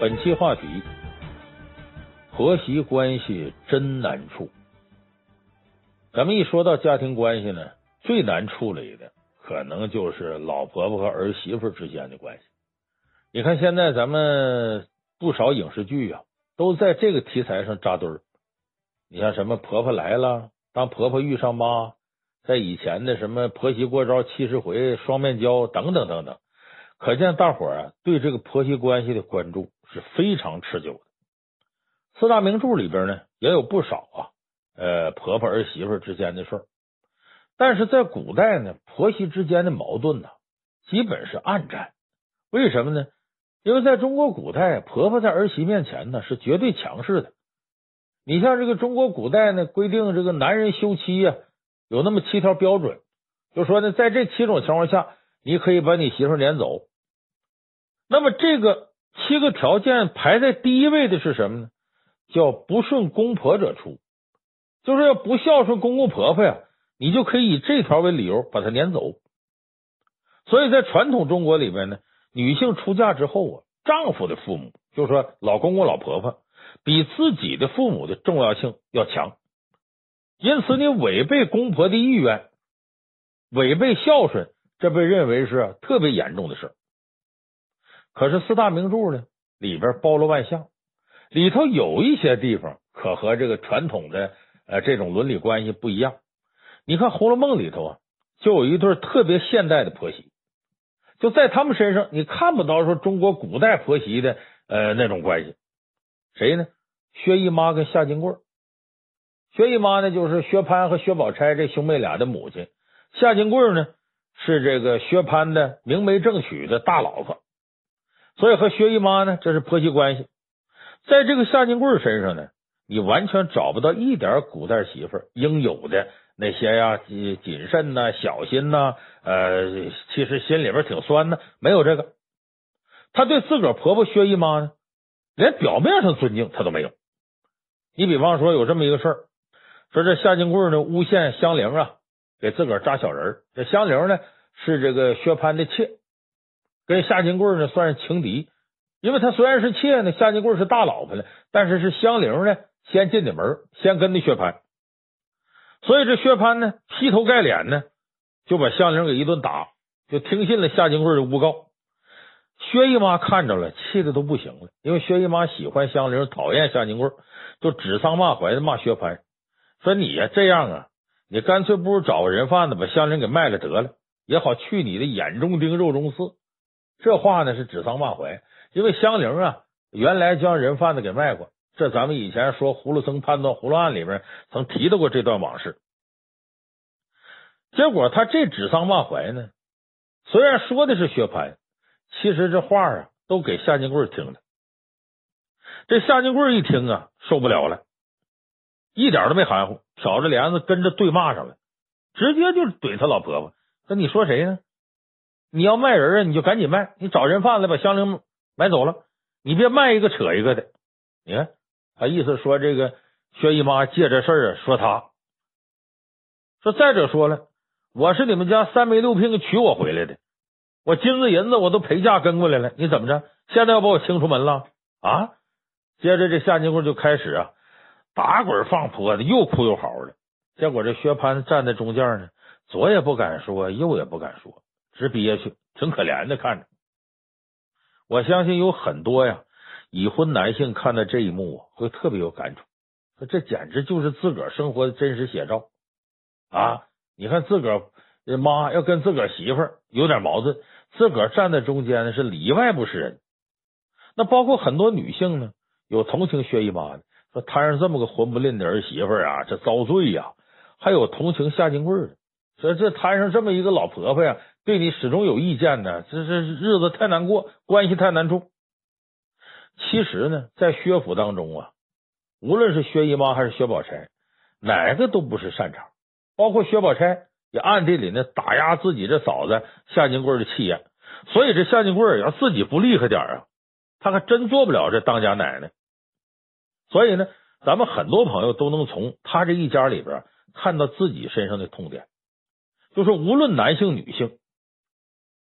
本期话题：婆媳关系真难处。咱们一说到家庭关系呢，最难处理的可能就是老婆婆和儿媳妇之间的关系。你看现在咱们不少影视剧啊，都在这个题材上扎堆儿。你像什么婆婆来了，当婆婆遇上妈，在以前的什么婆媳过招七十回、双面胶等等等等，可见大伙儿啊对这个婆媳关系的关注。是非常持久的。四大名著里边呢，也有不少啊，呃，婆婆儿媳妇之间的事儿。但是在古代呢，婆媳之间的矛盾呢，基本是暗战。为什么呢？因为在中国古代，婆婆在儿媳面前呢是绝对强势的。你像这个中国古代呢，规定这个男人休妻呀，有那么七条标准，就说呢，在这七种情况下，你可以把你媳妇撵走。那么这个。七个条件排在第一位的是什么呢？叫不顺公婆者出，就是要不孝顺公公婆婆呀，你就可以以这条为理由把他撵走。所以在传统中国里边呢，女性出嫁之后啊，丈夫的父母，就是说老公公、老婆婆，比自己的父母的重要性要强。因此，你违背公婆的意愿，违背孝顺，这被认为是特别严重的事。可是四大名著呢，里边包罗万象，里头有一些地方可和这个传统的呃这种伦理关系不一样。你看《红楼梦》里头啊，就有一对特别现代的婆媳，就在他们身上你看不到说中国古代婆媳的呃那种关系。谁呢？薛姨妈跟夏金桂。薛姨妈呢，就是薛蟠和薛宝钗这兄妹俩的母亲；夏金桂呢，是这个薛蟠的明媒正娶的大老婆。所以和薛姨妈呢，这是婆媳关系。在这个夏金桂身上呢，你完全找不到一点古代媳妇应有的那些呀，谨慎呐、小心呐，呃，其实心里边挺酸的，没有这个。她对自个儿婆婆薛姨妈呢，连表面上尊敬她都没有。你比方说有这么一个事儿，说这夏金桂呢诬陷香菱啊，给自个儿扎小人儿。这香菱呢是这个薛蟠的妾。跟夏金桂呢算是情敌，因为他虽然是妾呢，夏金桂是大老婆了，但是是香菱呢先进的门，先跟的薛蟠，所以这薛蟠呢劈头盖脸呢就把香菱给一顿打，就听信了夏金桂的诬告。薛姨妈看着了，气的都不行了，因为薛姨妈喜欢香菱，讨厌夏金桂，就指桑骂槐的骂薛蟠，说你呀这样啊，你干脆不如找个人贩子把香菱给卖了得了，也好去你的眼中钉肉中刺。这话呢是指桑骂槐，因为香菱啊，原来将人贩子给卖过。这咱们以前说葫芦僧判断葫芦案里边曾提到过这段往事。结果他这指桑骂槐呢，虽然说的是薛蟠，其实这话啊都给夏金贵听的。这夏金贵一听啊，受不了了，一点都没含糊，挑着帘子跟着对骂上了，直接就怼他老婆婆。那你说谁呢？你要卖人啊，你就赶紧卖，你找人贩子把香菱买走了，你别卖一个扯一个的。你看他意思说，这个薛姨妈借这事儿啊，说他说再者说了，我是你们家三媒六聘娶我回来的，我金子银子我都陪嫁跟过来了，你怎么着？现在要把我清出门了啊？接着这夏金贵就开始啊打滚放泼的，又哭又嚎的。结果这薛蟠站在中间呢，左也不敢说，右也不敢说。直憋屈，挺可怜的看着。我相信有很多呀已婚男性看到这一幕啊会特别有感触，说这简直就是自个儿生活的真实写照啊！你看自个儿妈要跟自个儿媳妇有点矛盾，自个儿站在中间呢是里外不是人。那包括很多女性呢，有同情薛姨妈的，说摊上这么个混不吝的儿媳妇啊，这遭罪呀；还有同情夏金贵的，说这摊上这么一个老婆婆呀。对你始终有意见呢，这这日子太难过，关系太难处。其实呢，在薛府当中啊，无论是薛姨妈还是薛宝钗，哪个都不是善茬。包括薛宝钗也暗地里呢打压自己这嫂子夏金桂的气焰，所以这夏金桂要自己不厉害点啊，他还真做不了这当家奶奶。所以呢，咱们很多朋友都能从他这一家里边看到自己身上的痛点，就是无论男性女性。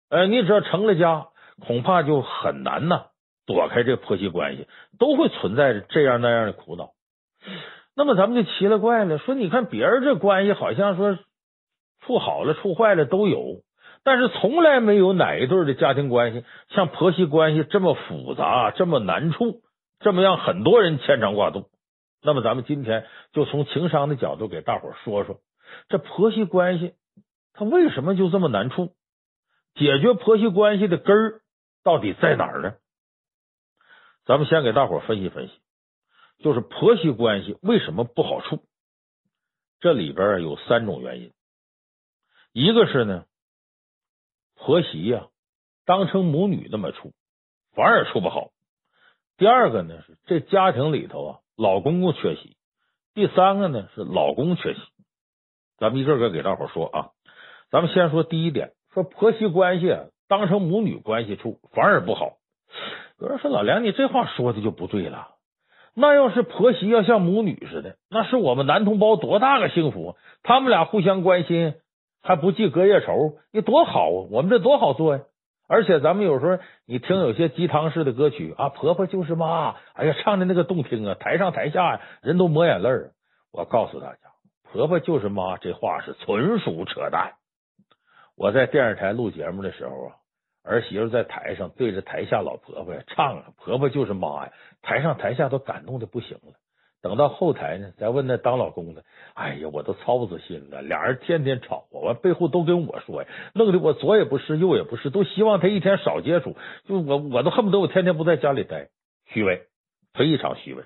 呃，你只要成了家，恐怕就很难呐，躲开这婆媳关系，都会存在着这样那样的苦恼。那么咱们就奇了怪了，说你看别人这关系好像说处好了、处坏了都有，但是从来没有哪一对的家庭关系像婆媳关系这么复杂、这么难处，这么让很多人牵肠挂肚。那么咱们今天就从情商的角度给大伙说说，这婆媳关系他为什么就这么难处？解决婆媳关系的根儿到底在哪儿呢？咱们先给大伙分析分析。就是婆媳关系为什么不好处？这里边有三种原因。一个是呢，婆媳呀、当成母女那么处，反而处不好。第二个呢是这家庭里头啊，老公公缺席。第三个呢是老公缺席。咱们一个个给大伙说啊。咱们先说第一点，说婆媳关系当成母女关系处，反而不好。有人说老梁，你这话说的就不对了。那要是婆媳要像母女似的，那是我们男同胞多大个幸福！他们俩互相关心，还不记隔夜仇，你多好啊！我们这多好做呀！而且咱们有时候你听有些鸡汤式的歌曲啊，婆婆就是妈，哎呀，唱的那个动听啊，台上台下人都抹眼泪儿。我告诉大家，婆婆就是妈这话是纯属扯淡。我在电视台录节目的时候啊。儿媳妇在台上对着台下老婆婆唱啊，婆婆就是妈呀！台上台下都感动的不行了。等到后台呢，再问那当老公的，哎呀，我都操不死心了。俩人天天吵，完背后都跟我说呀，弄得我左也不是，右也不是，都希望他一天少接触。就我，我都恨不得我天天不在家里待。虚伪，非常虚伪。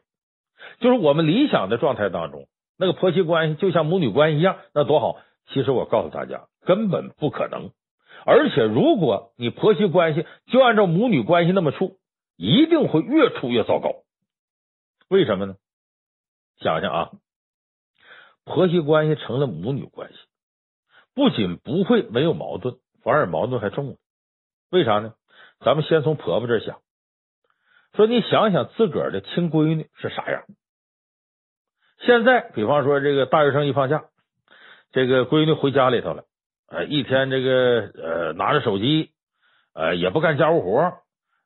就是我们理想的状态当中，那个婆媳关系就像母女关系一样，那多好。其实我告诉大家，根本不可能。而且，如果你婆媳关系就按照母女关系那么处，一定会越处越糟糕。为什么呢？想想啊，婆媳关系成了母女关系，不仅不会没有矛盾，反而矛盾还重了。为啥呢？咱们先从婆婆这想，说你想想自个儿的亲闺女是啥样。现在，比方说这个大学生一放假，这个闺女回家里头了。呃，一天这个呃拿着手机，呃也不干家务活，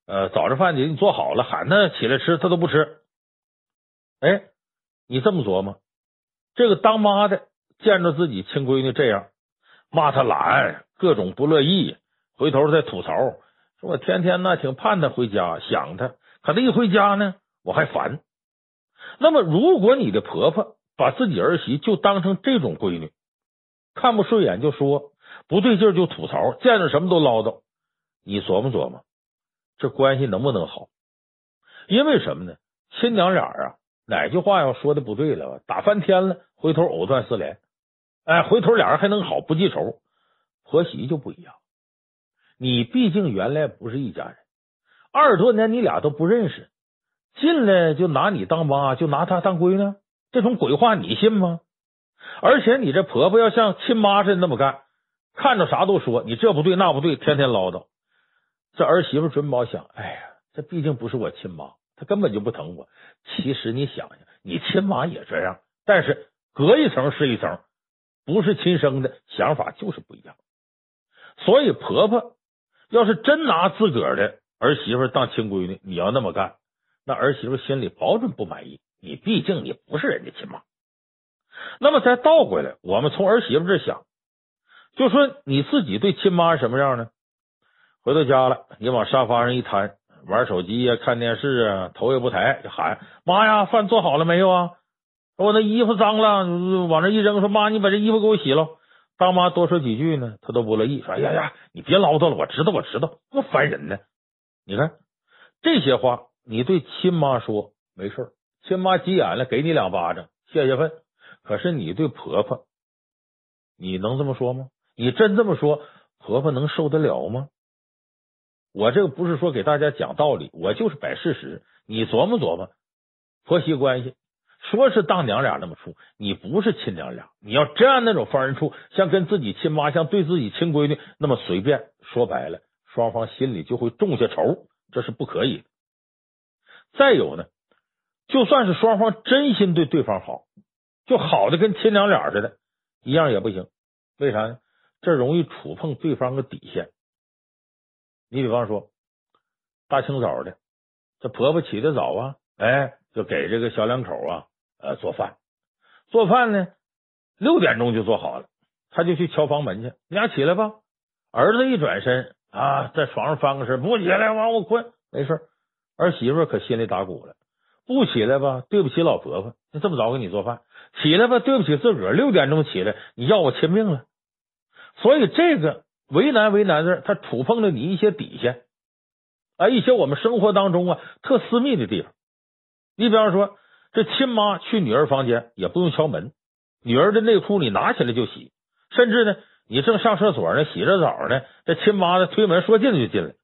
呃早上饭给你做好了，喊他起来吃他都不吃。哎，你这么琢磨，这个当妈的见着自己亲闺女这样，骂他懒，各种不乐意，回头再吐槽，说我天天呢挺盼他回家，想他，可他一回家呢我还烦。那么如果你的婆婆把自己儿媳就当成这种闺女，看不顺眼就说。不对劲就吐槽，见着什么都唠叨。你琢磨琢磨，这关系能不能好？因为什么呢？亲娘俩啊，哪句话要说的不对了，打翻天了，回头藕断丝连。哎，回头俩人还能好，不记仇。婆媳就不一样，你毕竟原来不是一家人，二十多年你俩都不认识，进来就拿你当妈，就拿她当闺女，这种鬼话你信吗？而且你这婆婆要像亲妈似的那么干。看着啥都说，你这不对那不对，天天唠叨。这儿媳妇准保想，哎呀，这毕竟不是我亲妈，她根本就不疼我。其实你想想，你亲妈也这样，但是隔一层是一层，不是亲生的，想法就是不一样。所以婆婆要是真拿自个儿的儿媳妇当亲闺女，你要那么干，那儿媳妇心里保准不满意。你毕竟你不是人家亲妈。那么再倒过来，我们从儿媳妇这想。就说你自己对亲妈什么样呢？回到家了，你往沙发上一瘫，玩手机呀、看电视啊，头也不抬，就喊妈呀，饭做好了没有啊？我那衣服脏了，往那一扔，说妈，你把这衣服给我洗了。当妈多说几句呢，他都不乐意，说哎呀呀，你别唠叨了，我知道，我知道，多烦人呢。你看这些话，你对亲妈说没事，亲妈急眼了，给你两巴掌，泄泄愤。可是你对婆婆，你能这么说吗？你真这么说，婆婆能受得了吗？我这个不是说给大家讲道理，我就是摆事实。你琢磨琢磨，婆媳关系，说是当娘俩那么处，你不是亲娘俩，你要真按那种方式处，像跟自己亲妈，像对自己亲闺女那么随便，说白了，双方心里就会种下仇，这是不可以的。再有呢，就算是双方真心对对方好，就好的跟亲娘俩似的，一样也不行。为啥呢？这容易触碰对方的底线。你比方说，大清早的，这婆婆起得早啊，哎，就给这个小两口啊呃做饭，做饭呢六点钟就做好了，他就去敲房门去，你俩起来吧。儿子一转身啊，在床上翻个身，不起来，往我困，没事。儿媳妇可心里打鼓了，不起来吧，对不起老婆婆，那这么早给你做饭；起来吧，对不起自个儿，六点钟起来，你要我亲命了。所以这个为难为难的，他触碰了你一些底线啊，一些我们生活当中啊特私密的地方。你比方说，这亲妈去女儿房间也不用敲门，女儿的内裤你拿起来就洗，甚至呢。你正上厕所呢，洗着澡呢，这亲妈的推门说进就进来。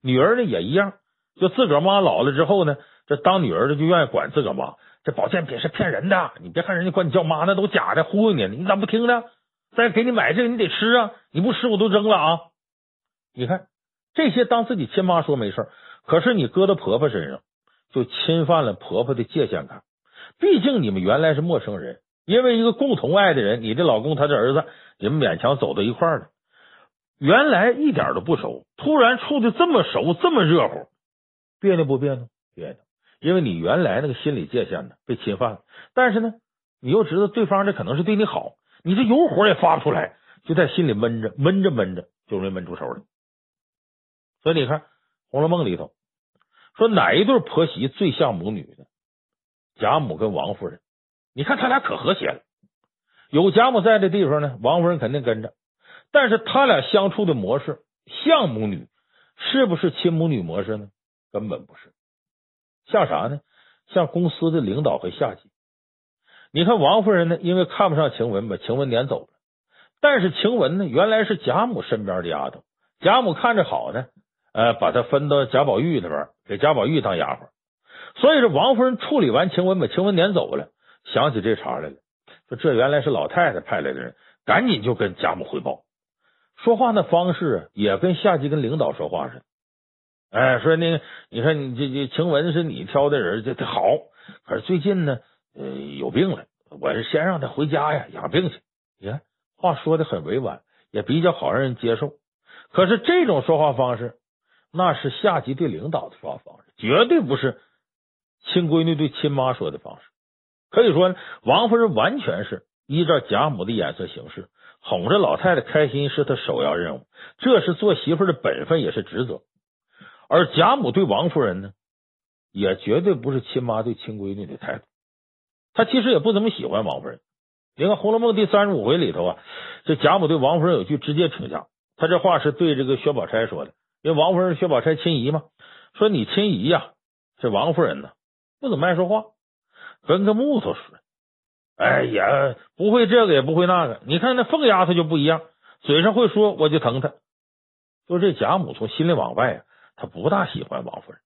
女儿呢也一样，就自个儿妈老了之后呢，这当女儿的就愿意管自个儿妈。这保健品是骗人的，你别看人家管你叫妈，那都假的，忽悠你。你咋不听呢？再给你买这个，你得吃啊！你不吃我都扔了啊！你看这些，当自己亲妈说没事，可是你搁到婆婆身上，就侵犯了婆婆的界限感。毕竟你们原来是陌生人。因为一个共同爱的人，你的老公他的儿子，你们勉强走到一块儿了。原来一点都不熟，突然处的这么熟，这么热乎，别扭不别扭？别扭。因为你原来那个心理界限呢被侵犯了，但是呢，你又知道对方这可能是对你好，你这油火也发不出来，就在心里闷着，闷着闷着，就容易闷出手来。所以你看《红楼梦》里头说哪一对婆媳最像母女的？贾母跟王夫人。你看他俩可和谐了，有贾母在的地方呢，王夫人肯定跟着。但是他俩相处的模式像母女，是不是亲母女模式呢？根本不是。像啥呢？像公司的领导和下级。你看王夫人呢，因为看不上晴雯，把晴雯撵走了。但是晴雯呢，原来是贾母身边的丫头，贾母看着好呢，呃，把她分到贾宝玉那边，给贾宝玉当丫鬟。所以说，王夫人处理完晴雯，把晴雯撵走了。想起这茬来了，说这原来是老太太派来的人，赶紧就跟贾母汇报。说话那方式也跟下级跟领导说话似的。哎，说那个，你看你这这晴雯是你挑的人，这这好。可是最近呢，呃，有病了，我是先让他回家呀，养病去。你看话说的很委婉，也比较好让人接受。可是这种说话方式，那是下级对领导的说话方式，绝对不是亲闺女对亲妈说的方式。可以说，王夫人完全是依照贾母的眼色行事，哄着老太太开心是她首要任务，这是做媳妇的本分，也是职责。而贾母对王夫人呢，也绝对不是亲妈对亲闺女的态度。他其实也不怎么喜欢王夫人。你看《红楼梦》第三十五回里头啊，这贾母对王夫人有句直接评价，他这话是对这个薛宝钗说的，因为王夫人是薛宝钗亲姨嘛，说你亲姨呀，这王夫人呢，不怎么爱说话。跟个木头似的，哎呀，不会这个也不会那个。你看那凤丫头就不一样，嘴上会说，我就疼她。就这贾母从心里往外啊，她不大喜欢王夫人，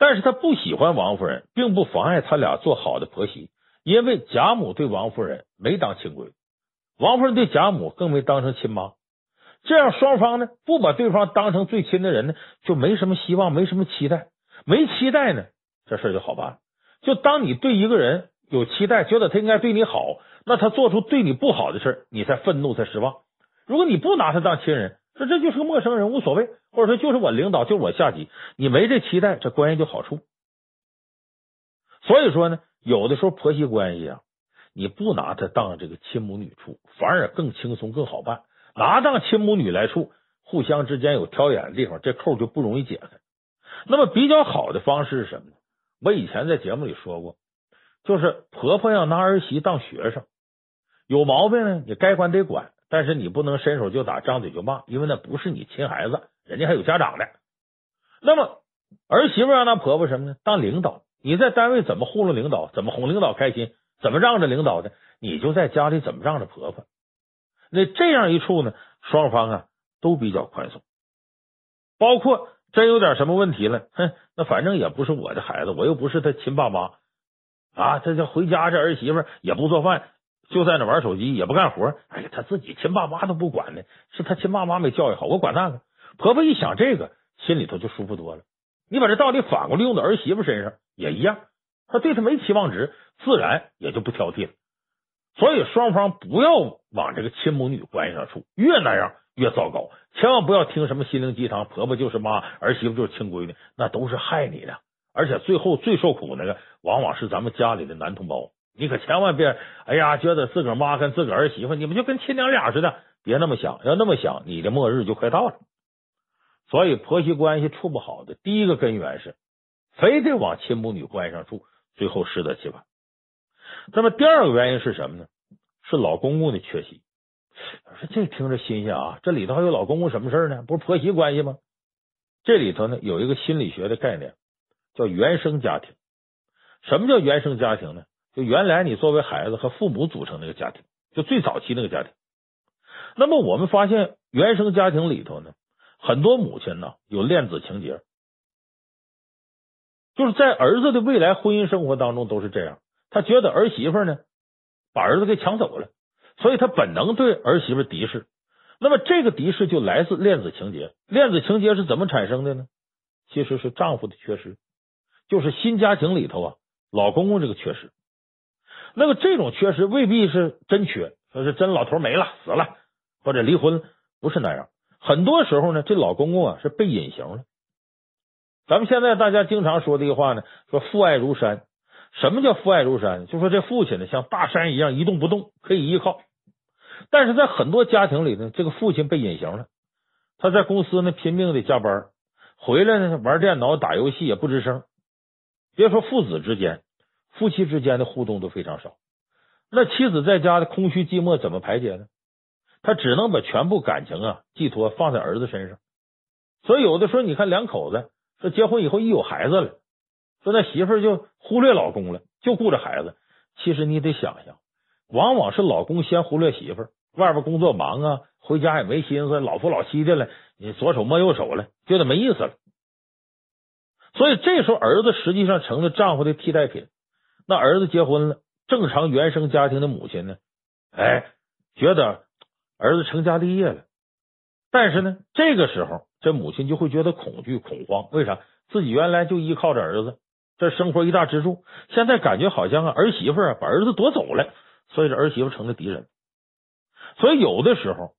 但是她不喜欢王夫人，并不妨碍他俩做好的婆媳。因为贾母对王夫人没当亲闺，王夫人对贾母更没当成亲妈，这样双方呢，不把对方当成最亲的人呢，就没什么希望，没什么期待，没期待呢，这事就好办。就当你对一个人有期待，觉得他应该对你好，那他做出对你不好的事你才愤怒，才失望。如果你不拿他当亲人，说这就是个陌生人，无所谓，或者说就是我领导，就是我下级，你没这期待，这关系就好处。所以说呢，有的时候婆媳关系啊，你不拿她当这个亲母女处，反而更轻松，更好办。拿当亲母女来处，互相之间有挑眼的地方，这扣就不容易解开。那么比较好的方式是什么呢？我以前在节目里说过，就是婆婆要拿儿媳当学生，有毛病呢，你该管得管，但是你不能伸手就打，张嘴就骂，因为那不是你亲孩子，人家还有家长的。那么儿媳妇要拿婆婆什么呢？当领导，你在单位怎么糊弄领导，怎么哄领导开心，怎么让着领导的，你就在家里怎么让着婆婆。那这样一处呢，双方啊都比较宽松，包括。真有点什么问题了，哼，那反正也不是我的孩子，我又不是他亲爸妈啊。这这回家这儿媳妇也不做饭，就在那玩手机，也不干活。哎呀，他自己亲爸妈都不管呢，是他亲爸妈没教育好，我管那个。婆婆一想这个，心里头就舒服多了。你把这道理反过来用到儿媳妇身上也一样，她对他没期望值，自然也就不挑剔了。所以双方不要往这个亲母女关系上处，越那样越糟糕。千万不要听什么心灵鸡汤，婆婆就是妈，儿媳妇就是亲闺女，那都是害你的。而且最后最受苦那个，往往是咱们家里的男同胞。你可千万别，哎呀，觉得自个儿妈跟自个儿媳妇，你们就跟亲娘俩似的，别那么想。要那么想，你的末日就快到了。所以婆媳关系处不好的第一个根源是，非得往亲母女关系上处，最后适得其反。那么第二个原因是什么呢？是老公公的缺席。说这听着新鲜啊，这里头还有老公公什么事呢？不是婆媳关系吗？这里头呢有一个心理学的概念，叫原生家庭。什么叫原生家庭呢？就原来你作为孩子和父母组成那个家庭，就最早期那个家庭。那么我们发现原生家庭里头呢，很多母亲呢有恋子情结，就是在儿子的未来婚姻生活当中都是这样，他觉得儿媳妇呢把儿子给抢走了。所以他本能对儿媳妇敌视，那么这个敌视就来自恋子情结。恋子情结是怎么产生的呢？其实是丈夫的缺失，就是新家庭里头啊，老公公这个缺失。那么这种缺失未必是真缺，说是真老头没了死了或者离婚，不是那样。很多时候呢，这老公公啊是被隐形了。咱们现在大家经常说的一个话呢，说父爱如山。什么叫父爱如山？就说这父亲呢像大山一样一动不动，可以依靠。但是在很多家庭里呢，这个父亲被隐形了。他在公司呢拼命的加班，回来呢玩电脑、打游戏也不吱声。别说父子之间，夫妻之间的互动都非常少。那妻子在家的空虚寂寞怎么排解呢？他只能把全部感情啊寄托放在儿子身上。所以有的时候你看两口子说结婚以后一有孩子了，说那媳妇就忽略老公了，就顾着孩子。其实你得想想，往往是老公先忽略媳妇。外边工作忙啊，回家也没心思，老夫老妻的了，你左手摸右手了，觉得没意思了。所以这时候儿子实际上成了丈夫的替代品。那儿子结婚了，正常原生家庭的母亲呢，哎，觉得儿子成家立业了，但是呢，这个时候这母亲就会觉得恐惧恐慌。为啥？自己原来就依靠着儿子，这生活一大支柱，现在感觉好像啊儿媳妇啊把儿子夺走了，所以这儿媳妇成了敌人。所以有的时候，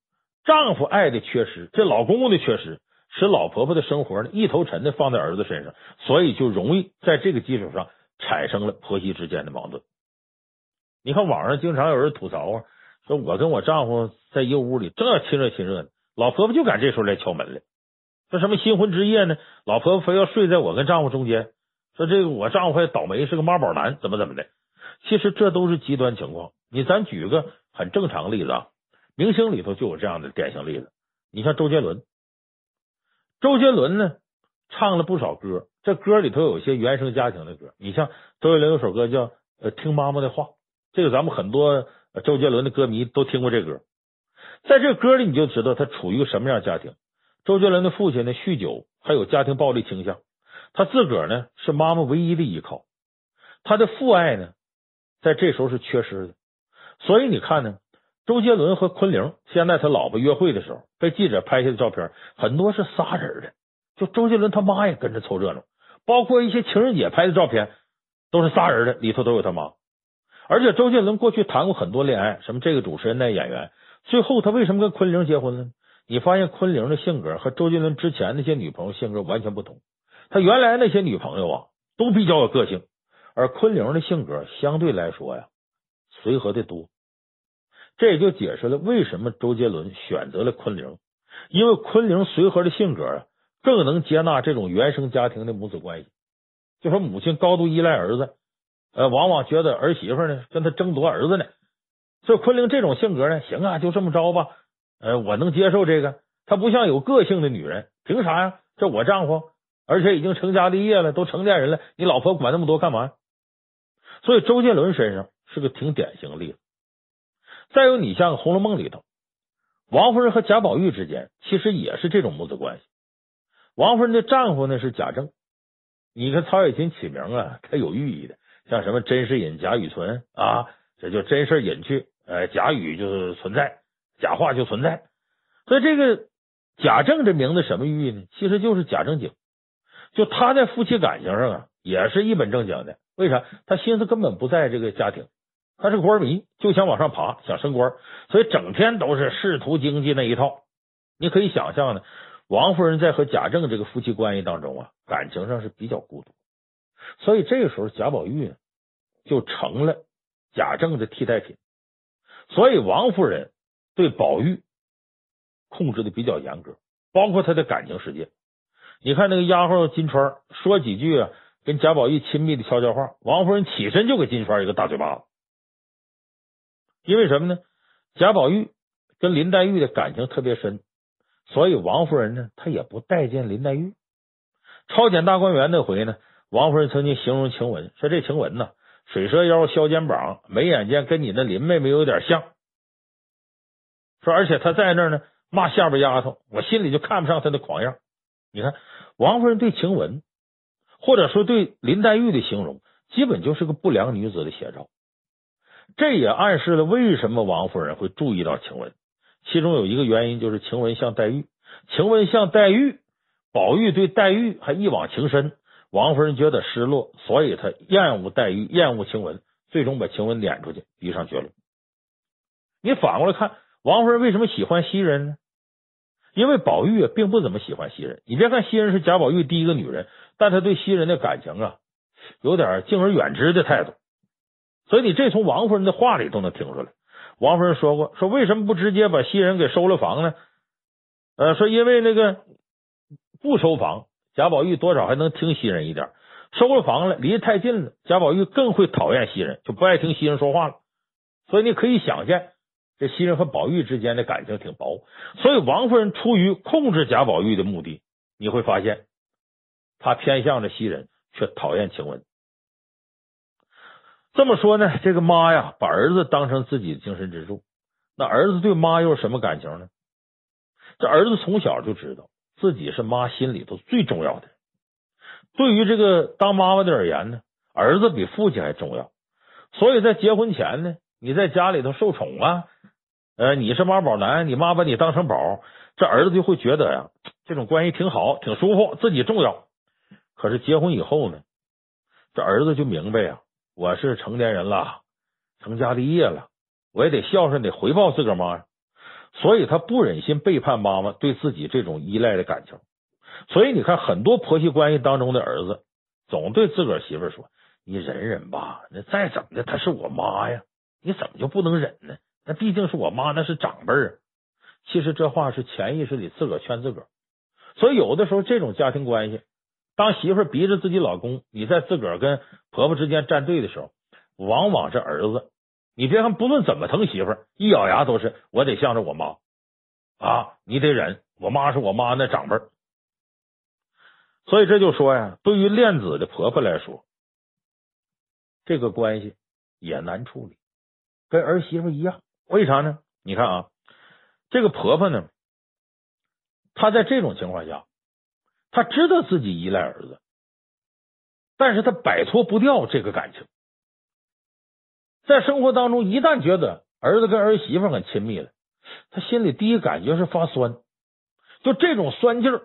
丈夫爱的缺失，这老公公的缺失，使老婆婆的生活呢一头沉的放在儿子身上，所以就容易在这个基础上产生了婆媳之间的矛盾。你看网上经常有人吐槽啊，说我跟我丈夫在一个屋里正要亲热亲热呢，老婆婆就赶这时候来敲门了，说什么新婚之夜呢，老婆婆非要睡在我跟丈夫中间，说这个我丈夫还倒霉是个妈宝男，怎么怎么的。其实这都是极端情况。你咱举个很正常的例子啊。明星里头就有这样的典型例子，你像周杰伦，周杰伦呢唱了不少歌，这歌里头有些原生家庭的歌，你像周杰伦有首歌叫《呃听妈妈的话》，这个咱们很多周杰伦的歌迷都听过这歌，在这歌里你就知道他处于一个什么样家庭。周杰伦的父亲呢酗酒，还有家庭暴力倾向，他自个儿呢是妈妈唯一的依靠，他的父爱呢在这时候是缺失的，所以你看呢。周杰伦和昆凌现在他老婆约会的时候，被记者拍下的照片很多是仨人的，就周杰伦他妈也跟着凑热闹，包括一些情人节拍的照片都是仨人的，里头都有他妈。而且周杰伦过去谈过很多恋爱，什么这个主持人那演员，最后他为什么跟昆凌结婚呢？你发现昆凌的性格和周杰伦之前那些女朋友性格完全不同，他原来那些女朋友啊都比较有个性，而昆凌的性格相对来说呀随和的多。这也就解释了为什么周杰伦选择了昆凌，因为昆凌随和的性格啊，更能接纳这种原生家庭的母子关系。就说母亲高度依赖儿子，呃，往往觉得儿媳妇呢跟他争夺儿子呢。所以昆凌这种性格呢，行啊，就这么着吧，呃，我能接受这个。她不像有个性的女人，凭啥呀？这我丈夫，而且已经成家立业了，都成年人了，你老婆管那么多干嘛？所以周杰伦身上是个挺典型的例子。再有，你像《红楼梦》里头，王夫人和贾宝玉之间其实也是这种母子关系。王夫人的丈夫呢是贾政，你看曹雪芹起名啊，他有寓意的，像什么真是隐假语存啊，这就真事隐去，呃，假语就是存在，假话就存在。所以这个贾政这名字什么寓意呢？其实就是假正经，就他在夫妻感情上啊，也是一本正经的。为啥？他心思根本不在这个家庭。他是官迷，就想往上爬，想升官，所以整天都是仕途经济那一套。你可以想象呢，王夫人在和贾政这个夫妻关系当中啊，感情上是比较孤独，所以这个时候贾宝玉就成了贾政的替代品。所以王夫人对宝玉控制的比较严格，包括他的感情世界。你看那个丫鬟金釧说几句啊，跟贾宝玉亲密的悄悄话，王夫人起身就给金钏一个大嘴巴子。因为什么呢？贾宝玉跟林黛玉的感情特别深，所以王夫人呢，她也不待见林黛玉。抄检大观园那回呢，王夫人曾经形容晴雯说：“这晴雯呐，水蛇腰、削肩膀，眉眼间跟你那林妹妹有点像。”说而且她在那儿呢，骂下边丫头，我心里就看不上她的狂样。你看，王夫人对晴雯，或者说对林黛玉的形容，基本就是个不良女子的写照。这也暗示了为什么王夫人会注意到晴雯，其中有一个原因就是晴雯像黛玉，晴雯像黛玉，宝玉对黛玉还一往情深，王夫人觉得失落，所以她厌恶黛玉，厌恶晴雯，最终把晴雯撵出去，逼上绝路。你反过来看，王夫人为什么喜欢袭人呢？因为宝玉并不怎么喜欢袭人，你别看袭人是贾宝玉第一个女人，但他对袭人的感情啊，有点敬而远之的态度。所以你这从王夫人的话里都能听出来。王夫人说过，说为什么不直接把袭人给收了房呢？呃，说因为那个不收房，贾宝玉多少还能听袭人一点；收了房了，离得太近了，贾宝玉更会讨厌袭人，就不爱听袭人说话了。所以你可以想见。这袭人和宝玉之间的感情挺薄，所以王夫人出于控制贾宝玉的目的，你会发现，她偏向着袭人，却讨厌晴雯。这么说呢，这个妈呀，把儿子当成自己的精神支柱，那儿子对妈又是什么感情呢？这儿子从小就知道自己是妈心里头最重要的。对于这个当妈妈的而言呢，儿子比父亲还重要。所以在结婚前呢，你在家里头受宠啊。呃，你是妈宝男，你妈把你当成宝，这儿子就会觉得呀，这种关系挺好，挺舒服，自己重要。可是结婚以后呢，这儿子就明白呀，我是成年人了，成家立业了，我也得孝顺，得回报自个儿妈呀。所以他不忍心背叛妈妈对自己这种依赖的感情。所以你看，很多婆媳关系当中的儿子，总对自个儿媳妇说：“你忍忍吧，那再怎么的，她是我妈呀，你怎么就不能忍呢？”那毕竟是我妈，那是长辈儿。其实这话是潜意识里自个儿劝自个儿。所以有的时候这种家庭关系，当媳妇逼着自己老公，你在自个儿跟婆婆之间站队的时候，往往是儿子。你别看不论怎么疼媳妇，一咬牙都是我得向着我妈啊，你得忍，我妈是我妈那长辈。所以这就说呀，对于恋子的婆婆来说，这个关系也难处理，跟儿媳妇一样。为啥呢？你看啊，这个婆婆呢，她在这种情况下，他知道自己依赖儿子，但是他摆脱不掉这个感情。在生活当中，一旦觉得儿子跟儿媳妇很亲密了，他心里第一感觉是发酸，就这种酸劲儿，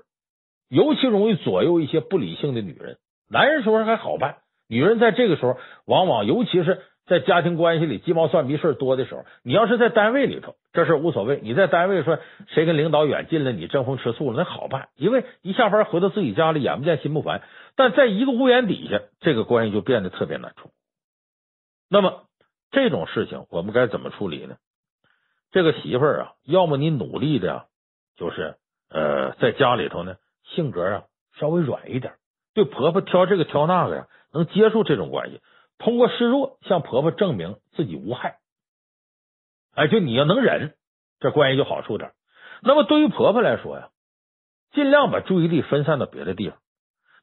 尤其容易左右一些不理性的女人。男人说还好办，女人在这个时候，往往尤其是。在家庭关系里鸡毛蒜皮事多的时候，你要是在单位里头，这事无所谓。你在单位说谁跟领导远近了，你争风吃醋了，那好办，因为一下班回到自己家里，眼不见心不烦。但在一个屋檐底下，这个关系就变得特别难处。那么这种事情我们该怎么处理呢？这个媳妇儿啊，要么你努力的，就是呃，在家里头呢，性格啊稍微软一点，对婆婆挑这个挑那个呀，能接受这种关系。通过示弱向婆婆证明自己无害，哎，就你要能忍，这关系就好处点。那么对于婆婆来说呀，尽量把注意力分散到别的地方，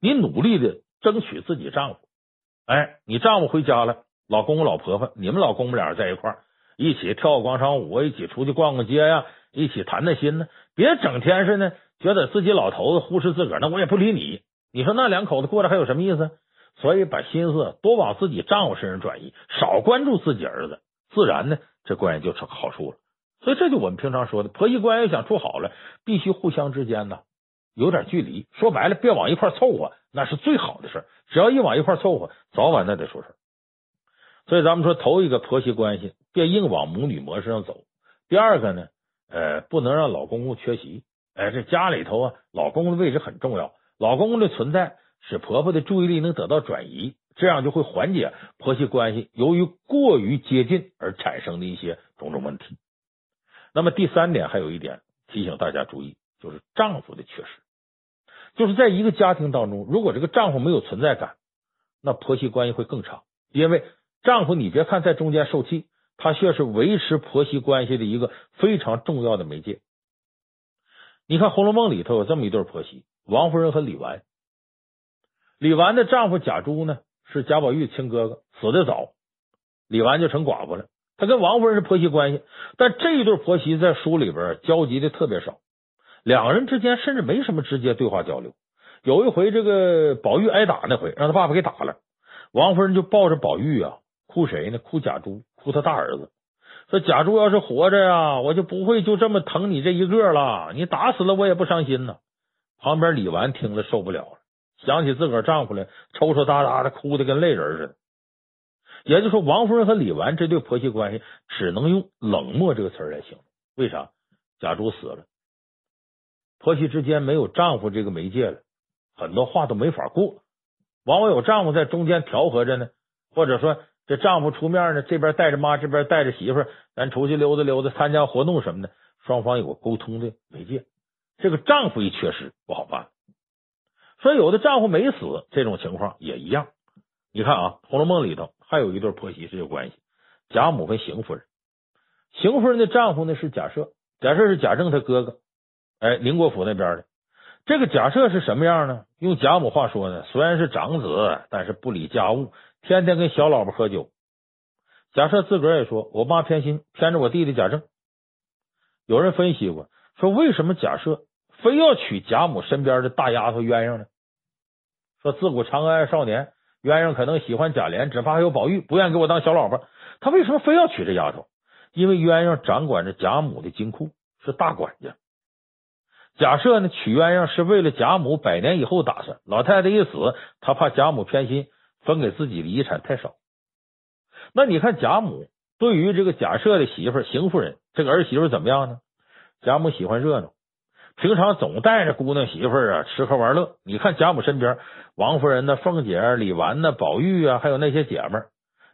你努力的争取自己丈夫。哎，你丈夫回家了，老公公老婆婆，你们老公公俩在一块儿，一起跳个广场舞，一起出去逛逛街呀，一起谈谈心呢。别整天是呢，觉得自己老头子忽视自个儿，那我也不理你。你说那两口子过着还有什么意思？所以把心思多往自己丈夫身上转移，少关注自己儿子，自然呢，这关系就成好处了。所以这就我们平常说的，婆媳关系想处好了，必须互相之间呢有点距离。说白了，别往一块凑合，那是最好的事。只要一往一块凑合，早晚那得出事。所以咱们说，头一个婆媳关系别硬往母女模式上走。第二个呢，呃，不能让老公公缺席。哎，这家里头啊，老公的位置很重要，老公公的存在使婆婆的注意力能得到转移，这样就会缓解婆媳关系由于过于接近而产生的一些种种问题。那么第三点还有一点提醒大家注意，就是丈夫的缺失，就是在一个家庭当中，如果这个丈夫没有存在感，那婆媳关系会更差，因为丈夫你别看在中间受气，他却是维持婆媳关系的一个非常重要的媒介。你看《红楼梦》里头有这么一对婆媳，王夫人和李纨。李纨的丈夫贾珠呢，是贾宝玉亲哥哥，死得早，李纨就成寡妇了。她跟王夫人是婆媳关系，但这一对婆媳在书里边交集的特别少，两人之间甚至没什么直接对话交流。有一回，这个宝玉挨打那回，让他爸爸给打了，王夫人就抱着宝玉啊，哭谁呢？哭贾珠，哭他大儿子。说贾珠要是活着呀，我就不会就这么疼你这一个了。你打死了我也不伤心呢。旁边李纨听了受不了了，想起自个儿丈夫来，抽抽搭搭的哭的跟泪人似的。也就是说，王夫人和李纨这对婆媳关系只能用冷漠这个词来形容。为啥？贾珠死了，婆媳之间没有丈夫这个媒介了，很多话都没法过。往往有丈夫在中间调和着呢，或者说。这丈夫出面呢，这边带着妈，这边带着媳妇，咱出去溜达溜达，参加活动什么的，双方有个沟通的媒介。这个丈夫一缺失不好办。说有的丈夫没死，这种情况也一样。你看啊，《红楼梦》里头还有一对婆媳是有关系，贾母跟邢夫人。邢夫人的丈夫呢是贾赦，贾赦是贾政他哥哥，哎，宁国府那边的。这个贾赦是什么样呢？用贾母话说呢，虽然是长子，但是不理家务。天天跟小老婆喝酒，贾赦自个儿也说：“我妈偏心，偏着我弟弟贾政。”有人分析过，说为什么贾赦非要娶贾母身边的大丫头鸳鸯呢？说自古长安爱少年，鸳鸯可能喜欢贾琏，只怕还有宝玉不愿给我当小老婆。他为什么非要娶这丫头？因为鸳鸯掌管着贾母的金库，是大管家。贾赦呢，娶鸳鸯是为了贾母百年以后打算。老太太一死，他怕贾母偏心。分给自己的遗产太少，那你看贾母对于这个贾赦的媳妇邢夫人这个儿媳妇怎么样呢？贾母喜欢热闹，平常总带着姑娘媳妇儿啊吃喝玩乐。你看贾母身边王夫人呢、凤姐、李纨呢、宝玉啊，还有那些姐们儿，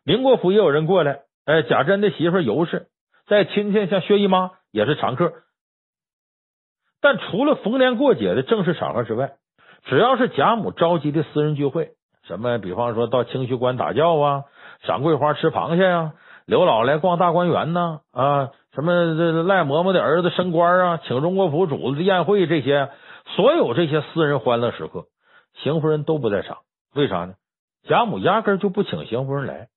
宁国府也有人过来。哎，贾珍的媳妇尤氏，在亲戚像薛姨妈也是常客。但除了逢年过节的正式场合之外，只要是贾母召集的私人聚会。什么？比方说到清虚观打醮啊，赏桂花吃螃蟹呀，刘姥来逛大观园呐啊，什么这赖嬷嬷的儿子升官啊，请荣国府主子的宴会，这些所有这些私人欢乐时刻，邢夫人都不在场。为啥呢？贾母压根就不请邢夫人来。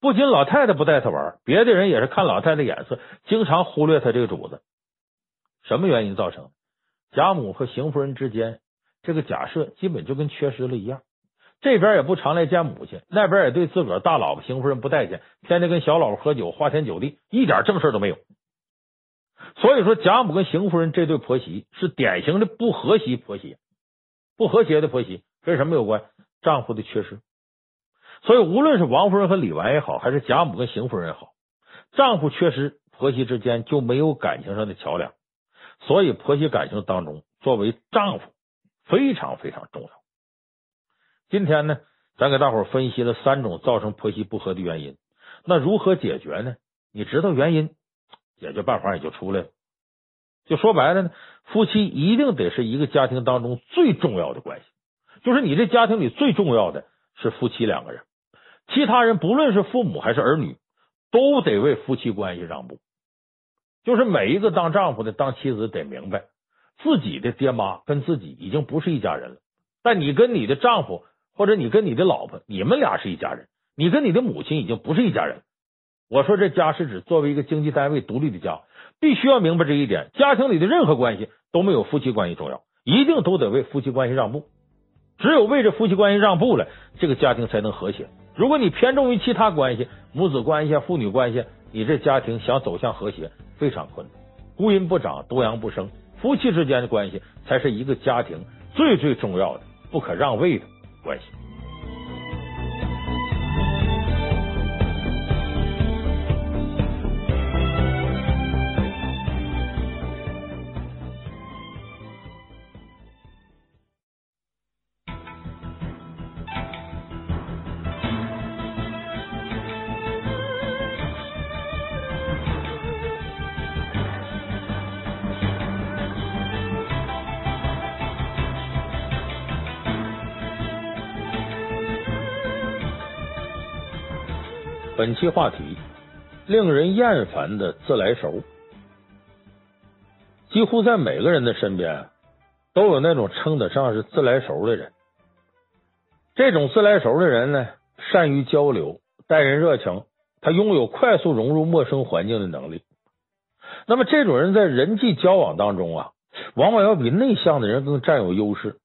不仅老太太不带她玩，别的人也是看老太太眼色，经常忽略她这个主子。什么原因造成？贾母和邢夫人之间，这个假设基本就跟缺失了一样。这边也不常来见母亲，那边也对自个儿大老婆邢夫人不待见，天天跟小老婆喝酒，花天酒地，一点正事都没有。所以说，贾母跟邢夫人这对婆媳是典型的不和谐婆媳，不和谐的婆媳跟什么有关？丈夫的缺失。所以，无论是王夫人和李纨也好，还是贾母跟邢夫人也好，丈夫缺失，婆媳之间就没有感情上的桥梁。所以，婆媳感情当中，作为丈夫非常非常重要。今天呢，咱给大伙分析了三种造成婆媳不和的原因。那如何解决呢？你知道原因，解决办法也就出来了。就说白了呢，夫妻一定得是一个家庭当中最重要的关系，就是你这家庭里最重要的是夫妻两个人，其他人不论是父母还是儿女，都得为夫妻关系让步。就是每一个当丈夫的、当妻子得明白，自己的爹妈跟自己已经不是一家人了，但你跟你的丈夫。或者你跟你的老婆，你们俩是一家人；你跟你的母亲已经不是一家人。我说这家是指作为一个经济单位独立的家，必须要明白这一点。家庭里的任何关系都没有夫妻关系重要，一定都得为夫妻关系让步。只有为这夫妻关系让步了，这个家庭才能和谐。如果你偏重于其他关系，母子关系、父女关系，你这家庭想走向和谐非常困难。孤阴不长，多阳不生，夫妻之间的关系才是一个家庭最最重要的、不可让位的。关系。期话题：令人厌烦的自来熟。几乎在每个人的身边都有那种称得上是自来熟的人。这种自来熟的人呢，善于交流，待人热情，他拥有快速融入陌生环境的能力。那么，这种人在人际交往当中啊，往往要比内向的人更占有优势，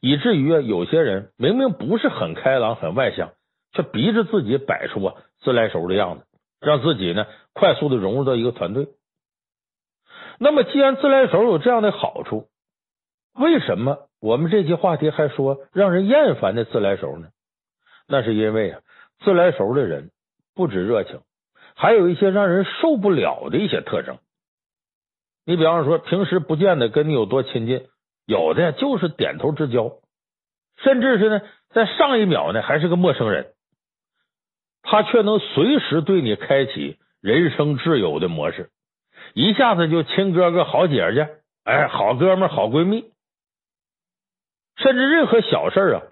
以至于啊，有些人明明不是很开朗、很外向，却逼着自己摆出啊自来熟的样子，让自己呢快速的融入到一个团队。那么，既然自来熟有这样的好处，为什么我们这期话题还说让人厌烦的自来熟呢？那是因为啊，自来熟的人不止热情，还有一些让人受不了的一些特征。你比方说，平时不见得跟你有多亲近，有的就是点头之交，甚至是呢，在上一秒呢还是个陌生人，他却能随时对你开启人生挚友的模式。一下子就亲哥哥、好姐姐，哎，好哥们、好闺蜜，甚至任何小事啊，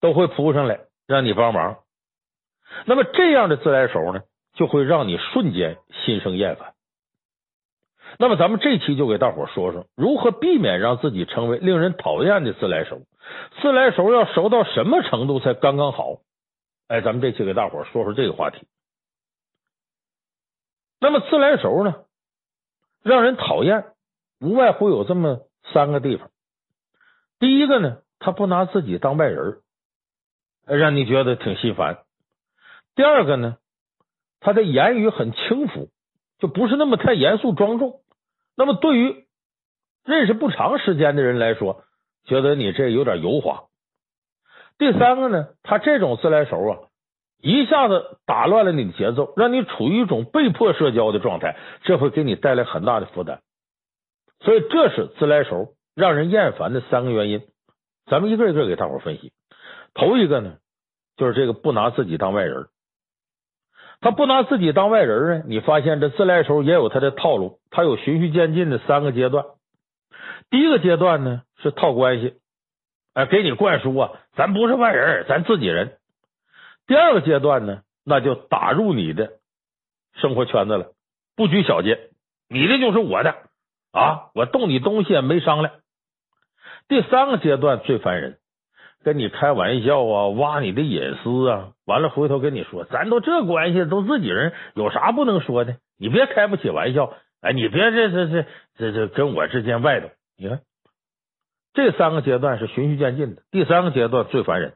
都会扑上来让你帮忙。那么这样的自来熟呢，就会让你瞬间心生厌烦。那么咱们这期就给大伙说说如何避免让自己成为令人讨厌的自来熟。自来熟要熟到什么程度才刚刚好？哎，咱们这期给大伙说说这个话题。那么自来熟呢？让人讨厌，无外乎有这么三个地方。第一个呢，他不拿自己当外人，让你觉得挺心烦。第二个呢，他的言语很轻浮，就不是那么太严肃庄重。那么对于认识不长时间的人来说，觉得你这有点油滑。第三个呢，他这种自来熟啊。一下子打乱了你的节奏，让你处于一种被迫社交的状态，这会给你带来很大的负担。所以，这是自来熟让人厌烦的三个原因。咱们一个一个给大伙分析。头一个呢，就是这个不拿自己当外人。他不拿自己当外人呢，你发现这自来熟也有他的套路，他有循序渐进的三个阶段。第一个阶段呢，是套关系，哎，给你灌输啊，咱不是外人，咱自己人。第二个阶段呢，那就打入你的生活圈子了，不拘小节，你的就是我的啊，我动你东西也没商量。第三个阶段最烦人，跟你开玩笑啊，挖你的隐私啊，完了回头跟你说，咱都这关系，都自己人，有啥不能说的？你别开不起玩笑，哎，你别这这这这这跟我之间外头，你看这三个阶段是循序渐进的，第三个阶段最烦人。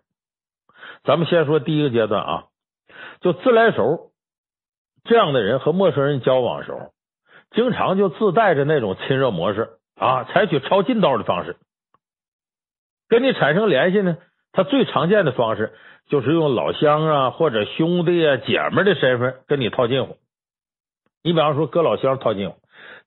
咱们先说第一个阶段啊，就自来熟这样的人和陌生人交往的时候，经常就自带着那种亲热模式啊，采取抄近道的方式跟你产生联系呢。他最常见的方式就是用老乡啊或者兄弟啊姐们的身份跟你套近乎。你比方说哥老乡套近乎，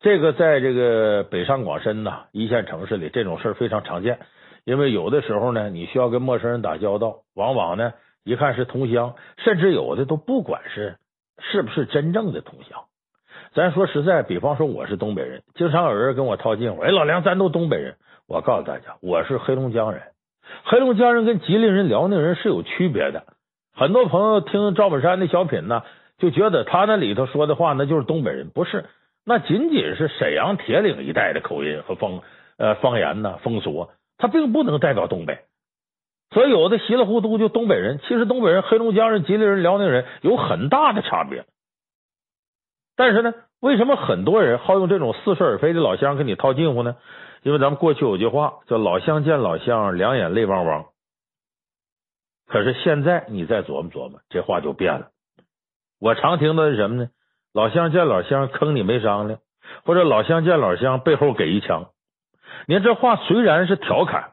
这个在这个北上广深呐一线城市里，这种事儿非常常见。因为有的时候呢，你需要跟陌生人打交道，往往呢一看是同乡，甚至有的都不管是是不是真正的同乡。咱说实在，比方说我是东北人，经常有人跟我套近乎，哎，老梁，咱都东北人。我告诉大家，我是黑龙江人，黑龙江人跟吉林人、辽宁人是有区别的。很多朋友听赵本山的小品呢，就觉得他那里头说的话那就是东北人，不是，那仅仅是沈阳铁岭一带的口音和风呃方言呢风俗。它并不能代表东北，所以有的稀里糊涂就东北人，其实东北人、黑龙江人、吉林人、辽宁人有很大的差别。但是呢，为什么很多人好用这种似是而非的老乡跟你套近乎呢？因为咱们过去有句话叫“老乡见老乡，两眼泪汪汪”。可是现在你再琢磨琢磨，这话就变了。我常听到的是什么呢？老乡见老乡，坑你没商量，或者老乡见老乡，背后给一枪。您这话虽然是调侃，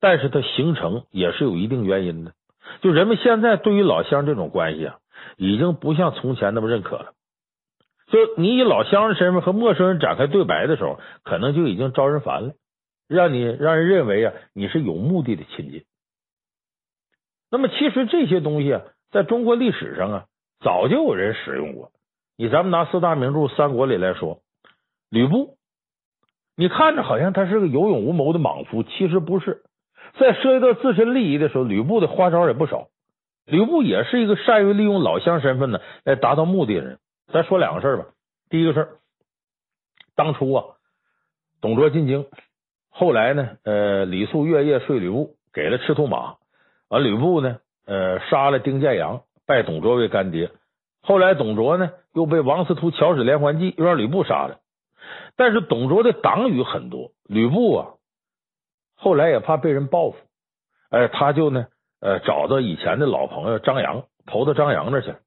但是它形成也是有一定原因的。就人们现在对于老乡这种关系啊，已经不像从前那么认可了。就你以老乡的身份和陌生人展开对白的时候，可能就已经招人烦了，让你让人认为啊你是有目的的亲近。那么其实这些东西啊，在中国历史上啊，早就有人使用过。以咱们拿四大名著《三国》里来说，吕布。你看着好像他是个有勇无谋的莽夫，其实不是。在涉及到自身利益的时候，吕布的花招也不少。吕布也是一个善于利用老乡身份呢来达到目的的人。咱说两个事儿吧。第一个事儿，当初啊，董卓进京，后来呢，呃，李肃月夜睡吕布给了赤兔马，而吕布呢，呃，杀了丁建阳，拜董卓为干爹。后来董卓呢，又被王司徒巧使连环计，又让吕布杀了。但是董卓的党羽很多，吕布啊，后来也怕被人报复，哎，他就呢，呃，找到以前的老朋友张扬，投到张扬那去了。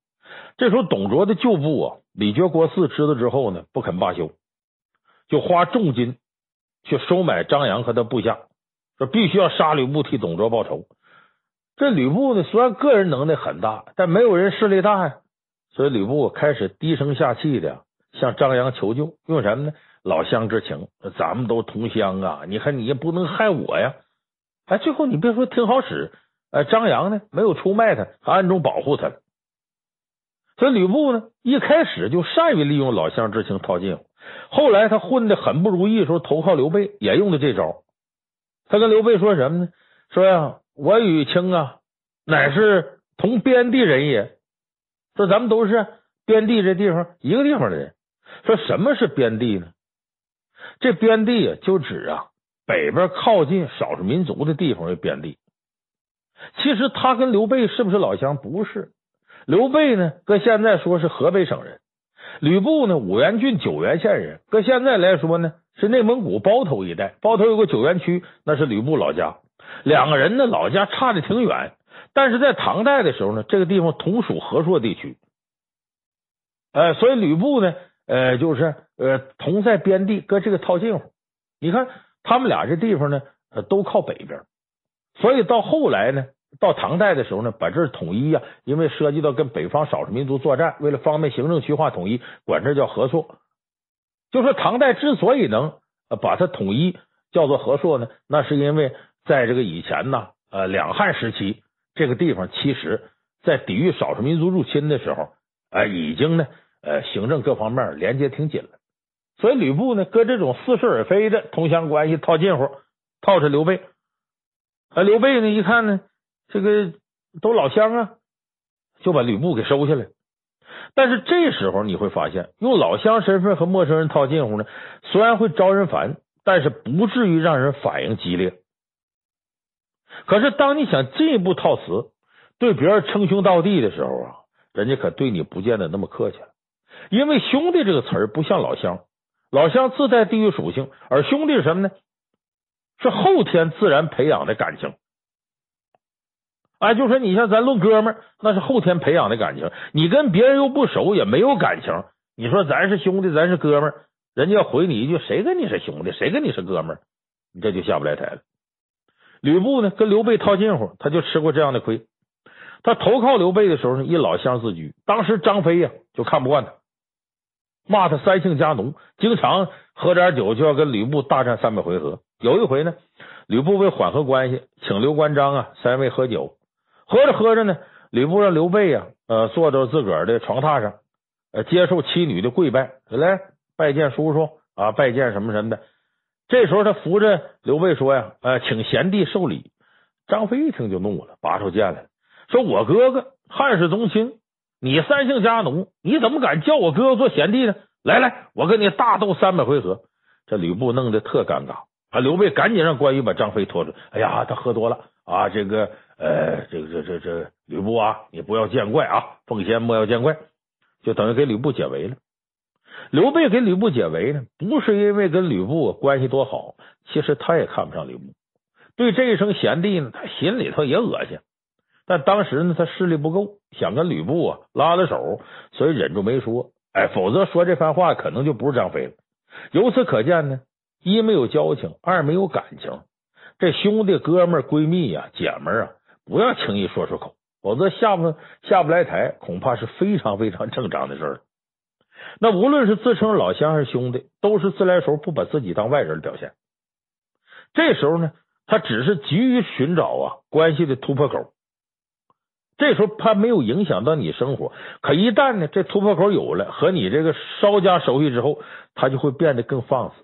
这时候董卓的旧部啊，李傕郭汜知道之后呢，不肯罢休，就花重金去收买张扬和他部下，说必须要杀吕布替董卓报仇。这吕布呢，虽然个人能耐很大，但没有人势力大呀，所以吕布开始低声下气的向张扬求救，用什么呢？老乡之情，咱们都同乡啊！你看你也不能害我呀！哎，最后你别说挺好使，哎，张扬呢没有出卖他，还暗中保护他了。所以吕布呢一开始就善于利用老乡之情套近乎，后来他混的很不如意的时候，投靠刘备也用的这招。他跟刘备说什么呢？说呀，我与卿啊乃是同边地人也，说咱们都是边地这地方一个地方的人。说什么是边地呢？这边地啊，就指啊北边靠近少数民族的地方为边地。其实他跟刘备是不是老乡？不是。刘备呢，搁现在说是河北省人；吕布呢，五原郡九原县人。搁现在来说呢，是内蒙古包头一带。包头有个九原区，那是吕布老家。两个人呢，老家差的挺远，但是在唐代的时候呢，这个地方同属和硕地区。呃，所以吕布呢。呃，就是呃，同在边地，搁这个套近乎。你看他们俩这地方呢，呃，都靠北边，所以到后来呢，到唐代的时候呢，把这儿统一呀、因为涉及到跟北方少数民族作战，为了方便行政区划统一，管这叫和硕。就说唐代之所以能把它统一叫做和硕呢，那是因为在这个以前呢，呃，两汉时期，这个地方其实在抵御少数民族入侵的时候，呃，已经呢。呃，行政各方面连接挺紧了，所以吕布呢，搁这种似是而非的同乡关系套近乎，套着刘备。啊，刘备呢一看呢，这个都老乡啊，就把吕布给收下来。但是这时候你会发现，用老乡身份和陌生人套近乎呢，虽然会招人烦，但是不至于让人反应激烈。可是当你想进一步套词，对别人称兄道弟的时候啊，人家可对你不见得那么客气了。因为兄弟这个词儿不像老乡，老乡自带地域属性，而兄弟是什么呢？是后天自然培养的感情。哎，就说你像咱论哥们儿，那是后天培养的感情。你跟别人又不熟，也没有感情。你说咱是兄弟，咱是哥们儿，人家回你一句：“谁跟你是兄弟？谁跟你是哥们儿？”你这就下不来台了。吕布呢，跟刘备套近乎，他就吃过这样的亏。他投靠刘备的时候呢，以老乡自居。当时张飞呀，就看不惯他。骂他三姓家奴，经常喝点酒就要跟吕布大战三百回合。有一回呢，吕布为缓和关系，请刘关张啊三位喝酒。喝着喝着呢，吕布让刘备啊呃坐到自个儿的床榻上，呃接受妻女的跪拜，来拜见叔叔啊，拜见什么什么的。这时候他扶着刘备说呀，呃请贤弟受礼。张飞一听就怒了，拔出剑来，说我哥哥汉室宗亲。你三姓家奴，你怎么敢叫我哥哥做贤弟呢？来来，我跟你大斗三百回合。这吕布弄得特尴尬啊！刘备赶紧让关羽把张飞拖出来。哎呀，他喝多了啊！这个呃，这个这这这吕布啊，你不要见怪啊！奉先莫要见怪，就等于给吕布解围了。刘备给吕布解围呢，不是因为跟吕布关系多好，其实他也看不上吕布，对这一声贤弟呢，他心里头也恶心。但当时呢，他势力不够，想跟吕布啊拉拉手，所以忍住没说。哎，否则说这番话可能就不是张飞了。由此可见呢，一没有交情，二没有感情。这兄弟、哥们、闺蜜呀、姐们啊，不要轻易说出口，否则下不下不来台，恐怕是非常非常正常的事儿。那无论是自称老乡还是兄弟，都是自来熟，不把自己当外人的表现。这时候呢，他只是急于寻找啊关系的突破口。这时候他没有影响到你生活，可一旦呢这突破口有了，和你这个稍加熟悉之后，他就会变得更放肆。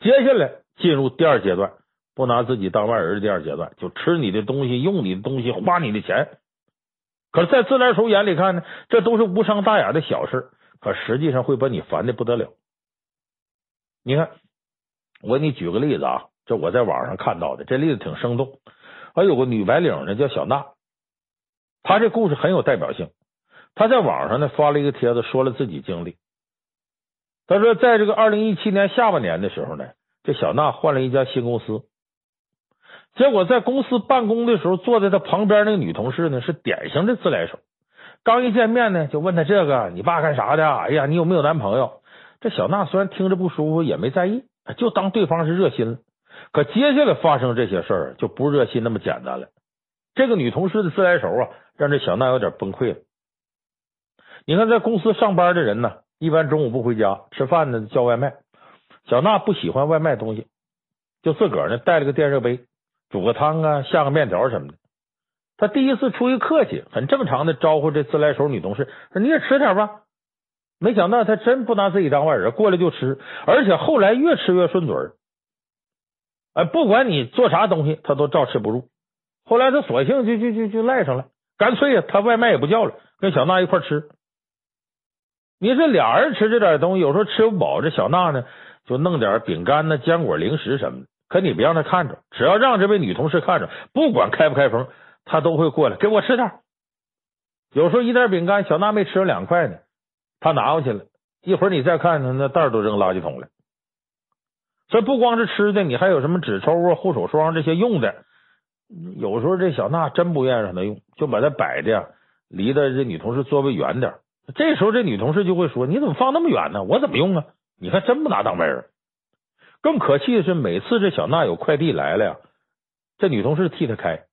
接下来进入第二阶段，不拿自己当外人的第二阶段，就吃你的东西，用你的东西，花你的钱。可是，在自来熟眼里看呢，这都是无伤大雅的小事，可实际上会把你烦的不得了。你看，我给你举个例子啊，这我在网上看到的，这例子挺生动。还有个女白领呢，叫小娜，她这故事很有代表性。她在网上呢发了一个帖子，说了自己经历。她说，在这个二零一七年下半年的时候呢，这小娜换了一家新公司，结果在公司办公的时候，坐在她旁边那个女同事呢，是典型的自来熟。刚一见面呢，就问她这个，你爸干啥的？哎呀，你有没有男朋友？这小娜虽然听着不舒服，也没在意，就当对方是热心了。可接下来发生这些事儿，就不热心那么简单了。这个女同事的自来熟啊，让这小娜有点崩溃了。你看，在公司上班的人呢，一般中午不回家吃饭呢，叫外卖。小娜不喜欢外卖东西，就自个儿呢带了个电热杯，煮个汤啊，下个面条什么的。他第一次出于客气，很正常的招呼这自来熟女同事说：“你也吃点吧。”没想到他真不拿自己当外人，过来就吃，而且后来越吃越顺嘴儿。哎，不管你做啥东西，他都照吃不误。后来他索性就就就就赖上了，干脆呀，他外卖也不叫了，跟小娜一块吃。你这俩人吃这点东西，有时候吃不饱，这小娜呢就弄点饼干呢、坚果、零食什么的。可你别让他看着，只要让这位女同事看着，不管开不开封，他都会过来给我吃点。有时候一袋饼干，小娜没吃了两块呢，他拿过去了。一会儿你再看他那袋都扔垃圾桶了。这不光是吃的，你还有什么纸抽啊、护手霜这些用的。有时候这小娜真不愿意让他用，就把它摆的离的这女同事座位远点。这时候这女同事就会说：“你怎么放那么远呢？我怎么用啊？你还真不拿当外人。”更可气的是，每次这小娜有快递来了呀，这女同事替她开，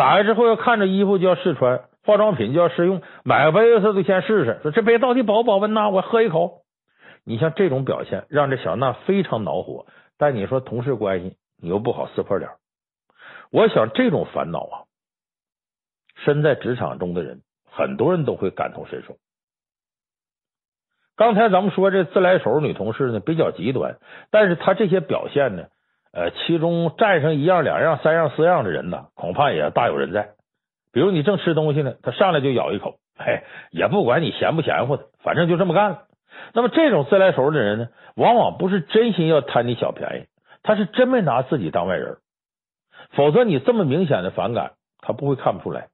打开之后要看着衣服就要试穿，化妆品就要试用，买杯子她都先试试，说这杯到底保不保温呐？我喝一口。你像这种表现，让这小娜非常恼火。但你说同事关系，你又不好撕破脸。我想这种烦恼啊，身在职场中的人，很多人都会感同身受。刚才咱们说这自来熟女同事呢，比较极端，但是她这些表现呢，呃，其中占上一样、两样、三样、四样的人呢，恐怕也大有人在。比如你正吃东西呢，他上来就咬一口，嘿，也不管你嫌不嫌乎的，反正就这么干了。那么这种自来熟的人呢，往往不是真心要贪你小便宜，他是真没拿自己当外人。否则你这么明显的反感，他不会看不出来。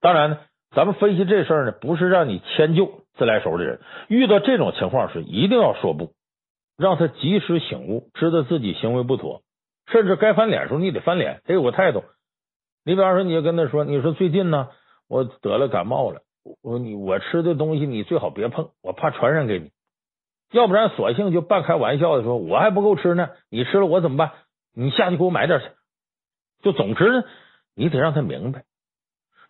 当然呢，咱们分析这事儿呢，不是让你迁就自来熟的人。遇到这种情况时，一定要说不，让他及时醒悟，知道自己行为不妥，甚至该翻脸的时候你得翻脸，得有个态度。你比方说，你就跟他说：“你说最近呢，我得了感冒了。”我你我吃的东西你最好别碰，我怕传染给你。要不然索性就半开玩笑的说，我还不够吃呢，你吃了我怎么办？你下去给我买点去。就总之呢，你得让他明白。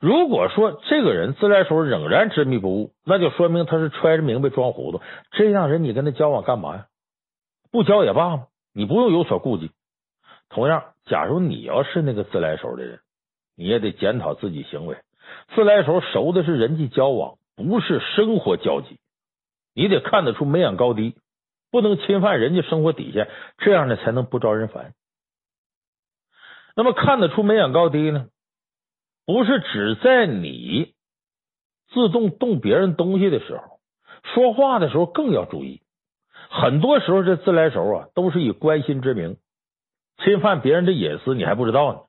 如果说这个人自来熟仍然执迷不悟，那就说明他是揣着明白装糊涂。这样人你跟他交往干嘛呀？不交也罢嘛，你不用有所顾忌。同样，假如你要是那个自来熟的人，你也得检讨自己行为。自来熟熟的是人际交往，不是生活交集。你得看得出眉眼高低，不能侵犯人家生活底线，这样呢才能不招人烦。那么看得出眉眼高低呢，不是只在你自动动别人东西的时候，说话的时候更要注意。很多时候这自来熟啊，都是以关心之名侵犯别人的隐私，你还不知道呢。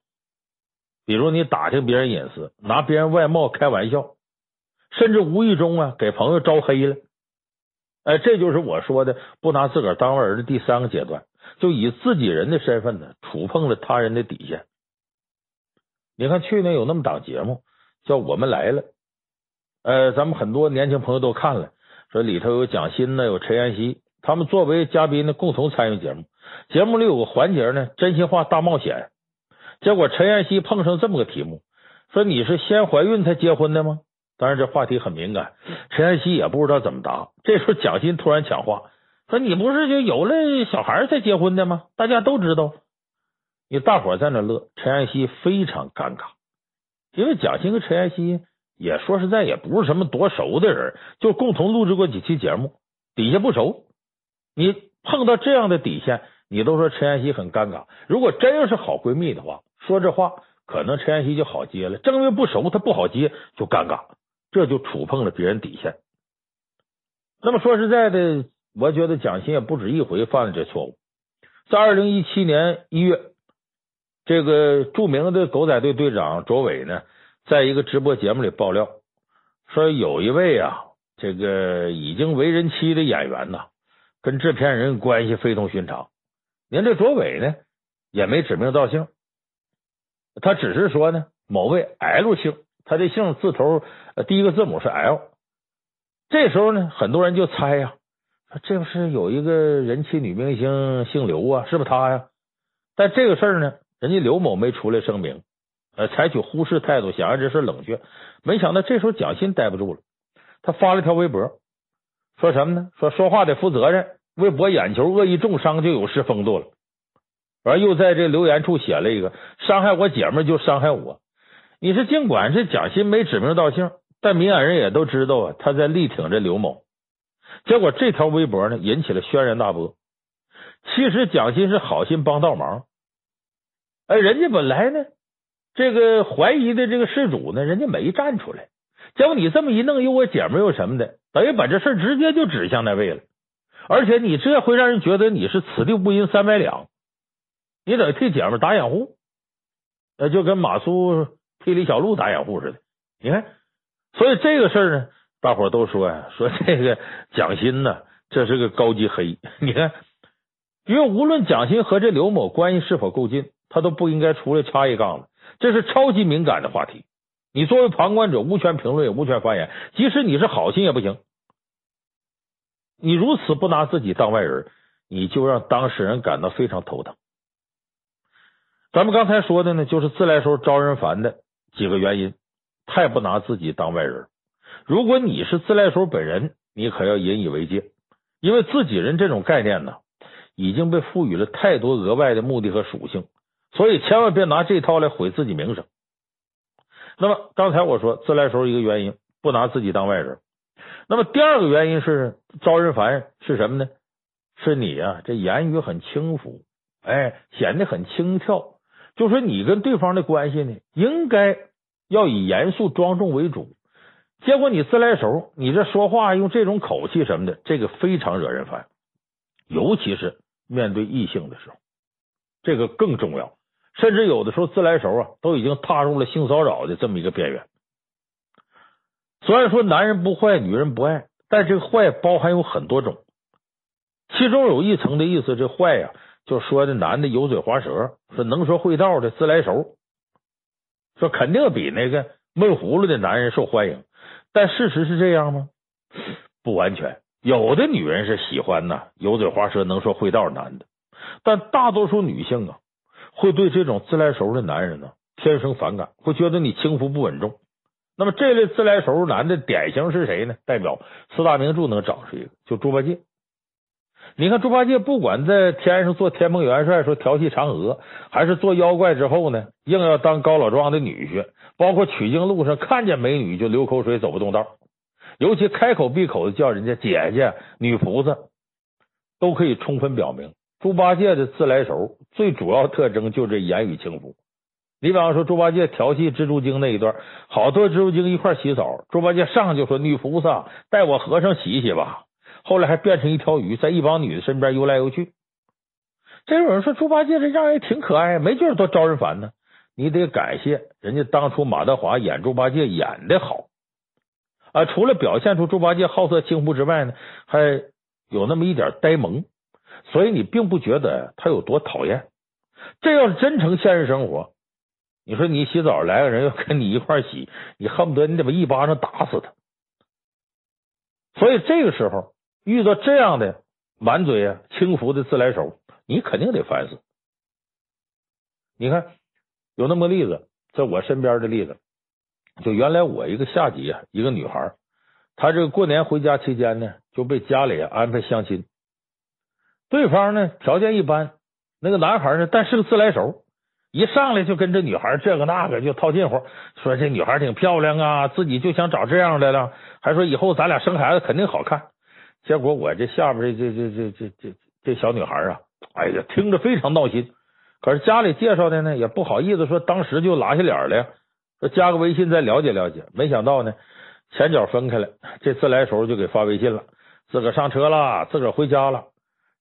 比如你打听别人隐私，拿别人外貌开玩笑，甚至无意中啊给朋友招黑了，哎，这就是我说的不拿自个儿当外人的第三个阶段，就以自己人的身份呢触碰了他人的底线。你看去年有那么档节目叫《我们来了》，呃，咱们很多年轻朋友都看了，说里头有蒋欣呢，有陈妍希，他们作为嘉宾呢共同参与节目。节目里有个环节呢，真心话大冒险。结果陈妍希碰上这么个题目，说你是先怀孕才结婚的吗？当然这话题很敏感，陈妍希也不知道怎么答。这时候蒋欣突然抢话，说你不是就有了小孩才结婚的吗？大家都知道。你大伙在那乐，陈妍希非常尴尬，因为蒋欣和陈妍希也说实在也不是什么多熟的人，就共同录制过几期节目，底下不熟。你碰到这样的底线，你都说陈妍希很尴尬。如果真要是好闺蜜的话。说这话可能陈妍希就好接了；正因为不熟，她不好接，就尴尬，这就触碰了别人底线。那么说实在的，我觉得蒋欣也不止一回犯了这错误。在二零一七年一月，这个著名的狗仔队队长卓伟呢，在一个直播节目里爆料说，有一位啊，这个已经为人妻的演员呐，跟制片人关系非同寻常。您这卓伟呢，也没指名道姓。他只是说呢，某位 L 姓，他的姓字头第一个字母是 L。这时候呢，很多人就猜呀，这不是有一个人气女明星姓刘啊，是不是他呀？但这个事儿呢，人家刘某没出来声明，呃，采取忽视态度，想让这事冷却。没想到这时候蒋欣待不住了，他发了条微博，说什么呢？说说话得负责任，为博眼球，恶意重伤就有失风度了。完又在这留言处写了一个伤害我姐们就伤害我。你是尽管是蒋欣没指名道姓，但明眼人也都知道啊，他在力挺着刘某。结果这条微博呢，引起了轩然大波。其实蒋欣是好心帮倒忙，哎，人家本来呢，这个怀疑的这个事主呢，人家没站出来。结果你这么一弄，又我姐们又什么的，等于把这事直接就指向那位了。而且你这会让人觉得你是此地无银三百两。你得替姐们打掩护，那就跟马苏替李小璐打掩护似的。你看，所以这个事儿呢，大伙都说呀，说这个蒋欣呢，这是个高级黑。你看，因为无论蒋欣和这刘某关系是否够近，他都不应该出来插一杠子。这是超级敏感的话题，你作为旁观者无权评论，也无权发言。即使你是好心也不行。你如此不拿自己当外人，你就让当事人感到非常头疼。咱们刚才说的呢，就是自来熟招人烦的几个原因，太不拿自己当外人。如果你是自来熟本人，你可要引以为戒，因为自己人这种概念呢，已经被赋予了太多额外的目的和属性，所以千万别拿这套来毁自己名声。那么刚才我说自来熟一个原因，不拿自己当外人。那么第二个原因是招人烦是什么呢？是你呀、啊，这言语很轻浮，哎，显得很轻佻。就说你跟对方的关系呢，应该要以严肃庄重为主。结果你自来熟，你这说话用这种口气什么的，这个非常惹人烦。尤其是面对异性的时候，这个更重要。甚至有的时候自来熟啊，都已经踏入了性骚扰的这么一个边缘。虽然说男人不坏，女人不爱，但这个坏包含有很多种，其中有一层的意思，这坏呀。就说这男的油嘴滑舌，说能说会道的自来熟，说肯定比那个闷葫芦的男人受欢迎。但事实是这样吗？不完全。有的女人是喜欢呐油嘴滑舌、能说会道男的，但大多数女性啊，会对这种自来熟的男人呢天生反感，会觉得你轻浮不稳重。那么这类自来熟男的典型是谁呢？代表四大名著能找出一个，就猪八戒。你看猪八戒不管在天上做天蓬元帅，说调戏嫦娥，还是做妖怪之后呢，硬要当高老庄的女婿，包括取经路上看见美女就流口水走不动道，尤其开口闭口的叫人家姐姐、女菩萨，都可以充分表明猪八戒的自来熟最主要特征就是言语轻浮。你比方说猪八戒调戏蜘蛛精那一段，好多蜘蛛精一块洗澡，猪八戒上就说：“女菩萨，带我和尚洗洗吧。”后来还变成一条鱼，在一帮女的身边游来游去。这有人说猪八戒这样也挺可爱，没觉得多招人烦呢。你得感谢人家当初马德华演猪八戒演的好啊！除了表现出猪八戒好色轻浮之外呢，还有那么一点呆萌，所以你并不觉得他有多讨厌。这要是真成现实生活，你说你洗澡来个人要跟你一块洗，你恨不得你得把一巴掌打死他。所以这个时候。遇到这样的满嘴啊轻浮的自来熟，你肯定得烦死。你看有那么个例子，在我身边的例子，就原来我一个下级啊，一个女孩，她这个过年回家期间呢，就被家里安排相亲，对方呢条件一般，那个男孩呢，但是个自来熟，一上来就跟这女孩这个那个就套近乎，说这女孩挺漂亮啊，自己就想找这样的了，还说以后咱俩生孩子肯定好看。结果我这下边这这这这这这这小女孩啊，哎呀，听着非常闹心，可是家里介绍的呢，也不好意思说当时就拉下脸了，说加个微信再了解了解。没想到呢，前脚分开了，这自来熟就给发微信了，自个上车了，自个回家了。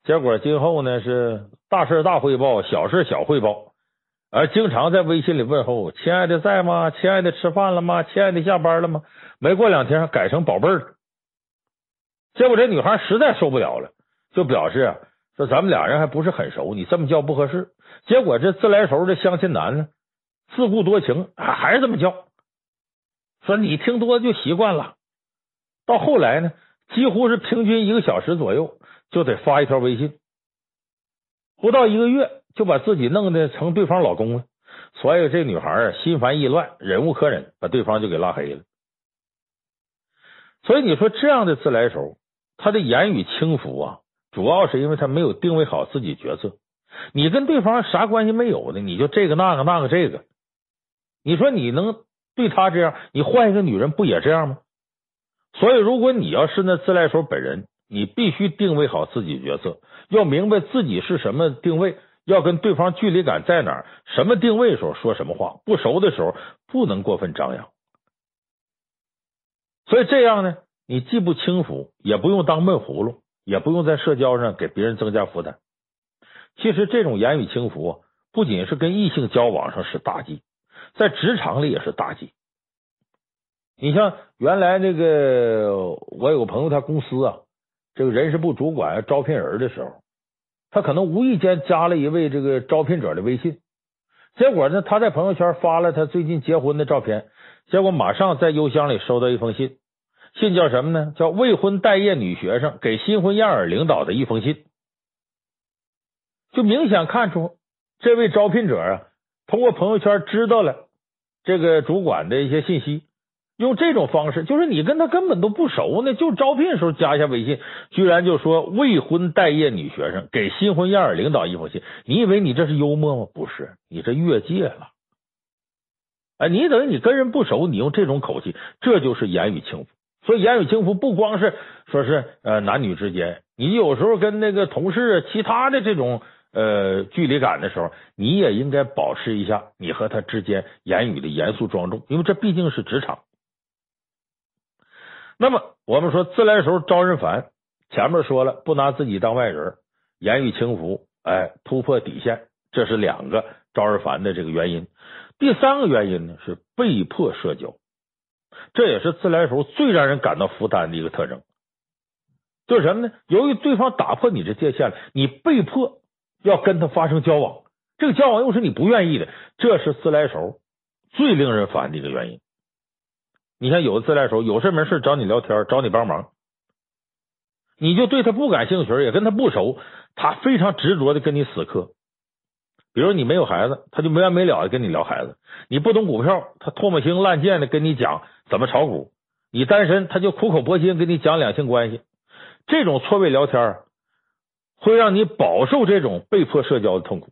结果今后呢是大事大汇报，小事小汇报，而经常在微信里问候：“亲爱的在吗？亲爱的吃饭了吗？亲爱的下班了吗？”没过两天改成宝贝儿。结果这女孩实在受不了了，就表示啊。说咱们俩人还不是很熟，你这么叫不合适。结果这自来熟的相亲男呢，自顾多情，还还是这么叫。说你听多就习惯了。到后来呢，几乎是平均一个小时左右就得发一条微信，不到一个月就把自己弄得成对方老公了。所以这女孩啊，心烦意乱，忍无可忍，把对方就给拉黑了。所以你说这样的自来熟，他的言语轻浮啊。主要是因为他没有定位好自己角色，你跟对方啥关系没有的，你就这个那个那个这个，你说你能对他这样，你换一个女人不也这样吗？所以，如果你要是那自来熟本人，你必须定位好自己角色，要明白自己是什么定位，要跟对方距离感在哪儿，什么定位的时候说什么话，不熟的时候不能过分张扬。所以这样呢，你既不轻浮，也不用当闷葫芦。也不用在社交上给别人增加负担。其实这种言语轻浮啊，不仅是跟异性交往上是大忌，在职场里也是大忌。你像原来那个我有个朋友，他公司啊，这个人事部主管招聘人的时候，他可能无意间加了一位这个招聘者的微信，结果呢，他在朋友圈发了他最近结婚的照片，结果马上在邮箱里收到一封信。信叫什么呢？叫未婚待业女学生给新婚燕尔领导的一封信，就明显看出这位招聘者啊，通过朋友圈知道了这个主管的一些信息，用这种方式，就是你跟他根本都不熟呢，就招聘时候加一下微信，居然就说未婚待业女学生给新婚燕尔领导一封信，你以为你这是幽默吗？不是，你这越界了。哎，你等于你跟人不熟，你用这种口气，这就是言语轻浮。所以言语轻浮不光是说是呃男女之间，你有时候跟那个同事其他的这种呃距离感的时候，你也应该保持一下你和他之间言语的严肃庄重，因为这毕竟是职场。那么我们说自来熟招人烦，前面说了不拿自己当外人，言语轻浮，哎，突破底线，这是两个招人烦的这个原因。第三个原因呢是被迫社交。这也是自来熟最让人感到负担的一个特征，就是什么呢？由于对方打破你这界限了，你被迫要跟他发生交往，这个交往又是你不愿意的，这是自来熟最令人烦的一个原因。你像，有的自来熟有事没事找你聊天，找你帮忙，你就对他不感兴趣，也跟他不熟，他非常执着的跟你死磕。比如你没有孩子，他就没完没了的跟你聊孩子；你不懂股票，他唾沫星烂剑的跟你讲怎么炒股；你单身，他就苦口婆心跟你讲两性关系。这种错位聊天会让你饱受这种被迫社交的痛苦。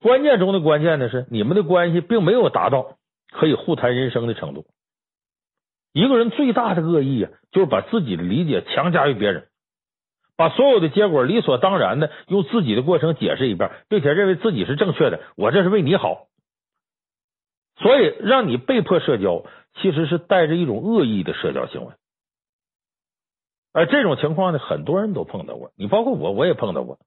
关键中的关键的是，你们的关系并没有达到可以互谈人生的程度。一个人最大的恶意啊，就是把自己的理解强加于别人。把所有的结果理所当然的用自己的过程解释一遍，并且认为自己是正确的，我这是为你好，所以让你被迫社交，其实是带着一种恶意的社交行为。而这种情况呢，很多人都碰到过，你包括我，我也碰到过。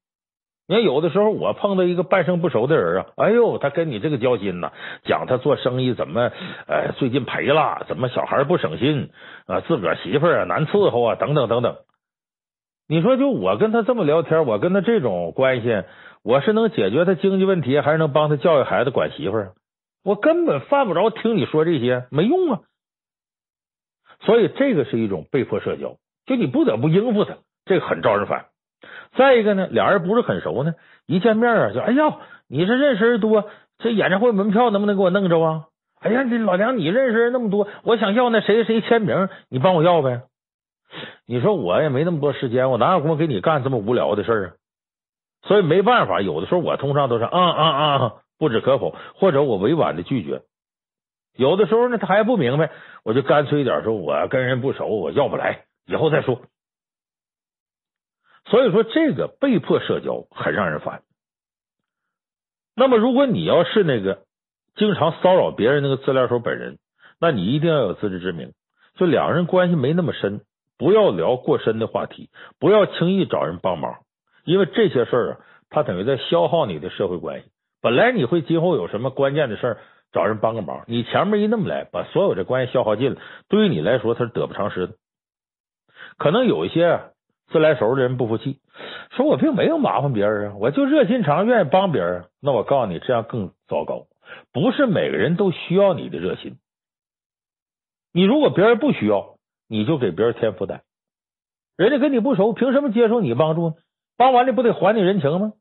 你看，有的时候我碰到一个半生不熟的人啊，哎呦，他跟你这个交心呐，讲他做生意怎么，呃，最近赔了，怎么小孩不省心啊，自个儿媳妇啊难伺候啊，等等等等。你说，就我跟他这么聊天，我跟他这种关系，我是能解决他经济问题，还是能帮他教育孩子、管媳妇？我根本犯不着听你说这些，没用啊。所以这个是一种被迫社交，就你不得不应付他，这个很招人烦。再一个呢，俩人不是很熟呢，一见面啊，就哎呀，你是认识人多，这演唱会门票能不能给我弄着啊？哎呀，这老娘你认识人那么多，我想要那谁谁签名，你帮我要呗。你说我也没那么多时间，我哪有功夫给你干这么无聊的事儿啊？所以没办法，有的时候我通常都是啊啊啊，不置可否，或者我委婉的拒绝。有的时候呢，他还不明白，我就干脆一点说，我跟人不熟，我要不来，以后再说。所以说，这个被迫社交很让人烦。那么，如果你要是那个经常骚扰别人那个自来熟本人，那你一定要有自知之明，就两个人关系没那么深，不要聊过深的话题，不要轻易找人帮忙，因为这些事儿啊，它等于在消耗你的社会关系。本来你会今后有什么关键的事儿找人帮个忙，你前面一那么来，把所有的关系消耗尽了，对于你来说，它是得不偿失的。可能有一些自来熟的人不服气，说我并没有麻烦别人啊，我就热心肠，愿意帮别人。那我告诉你，这样更糟糕。不是每个人都需要你的热心，你如果别人不需要，你就给别人添负担。人家跟你不熟，凭什么接受你帮助呢？帮完了不得还你人情吗？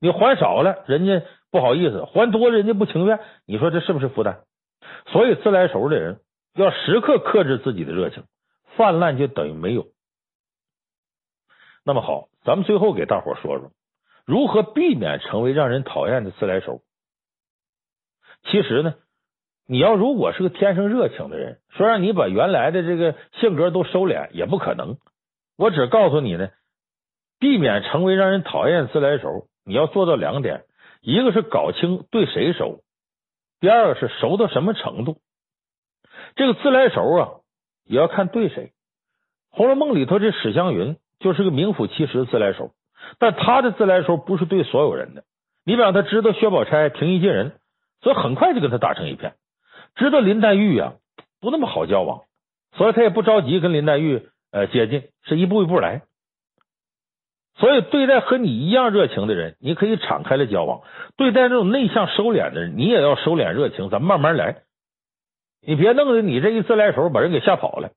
你还少了，人家不好意思；还多了，人家不情愿。你说这是不是负担？所以自来熟的人要时刻克制自己的热情，泛滥就等于没有。那么好，咱们最后给大伙说说如何避免成为让人讨厌的自来熟。其实呢，你要如果是个天生热情的人，说让你把原来的这个性格都收敛也不可能。我只告诉你呢，避免成为让人讨厌的自来熟。你要做到两点，一个是搞清对谁熟，第二个是熟到什么程度。这个自来熟啊，也要看对谁。《红楼梦》里头这史湘云就是个名副其实的自来熟，但他的自来熟不是对所有人的。你比方他知道薛宝钗平易近人，所以很快就跟他打成一片。知道林黛玉啊不那么好交往，所以他也不着急跟林黛玉呃接近，是一步一步来。所以，对待和你一样热情的人，你可以敞开了交往；对待这种内向收敛的人，你也要收敛热情，咱慢慢来。你别弄得你这一自来熟把人给吓跑了。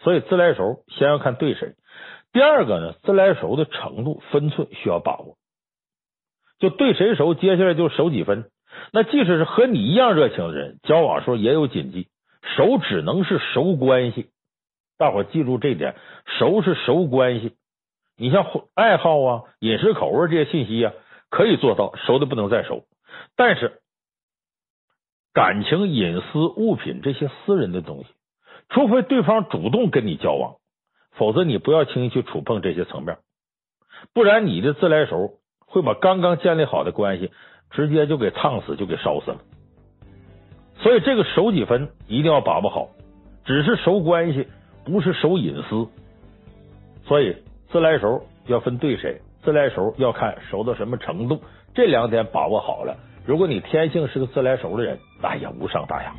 所以，自来熟先要看对谁。第二个呢，自来熟的程度分寸需要把握。就对谁熟，接下来就熟几分。那即使是和你一样热情的人，交往时候也有谨记，熟只能是熟关系。大伙记住这点，熟是熟关系。你像爱好啊、饮食口味这些信息啊，可以做到熟的不能再熟。但是感情、隐私、物品这些私人的东西，除非对方主动跟你交往，否则你不要轻易去触碰这些层面，不然你的自来熟会把刚刚建立好的关系直接就给烫死，就给烧死了。所以这个熟几分一定要把握好，只是熟关系，不是熟隐私。所以。自来熟要分对谁，自来熟要看熟到什么程度，这两点把握好了，如果你天性是个自来熟的人，那也无伤大雅。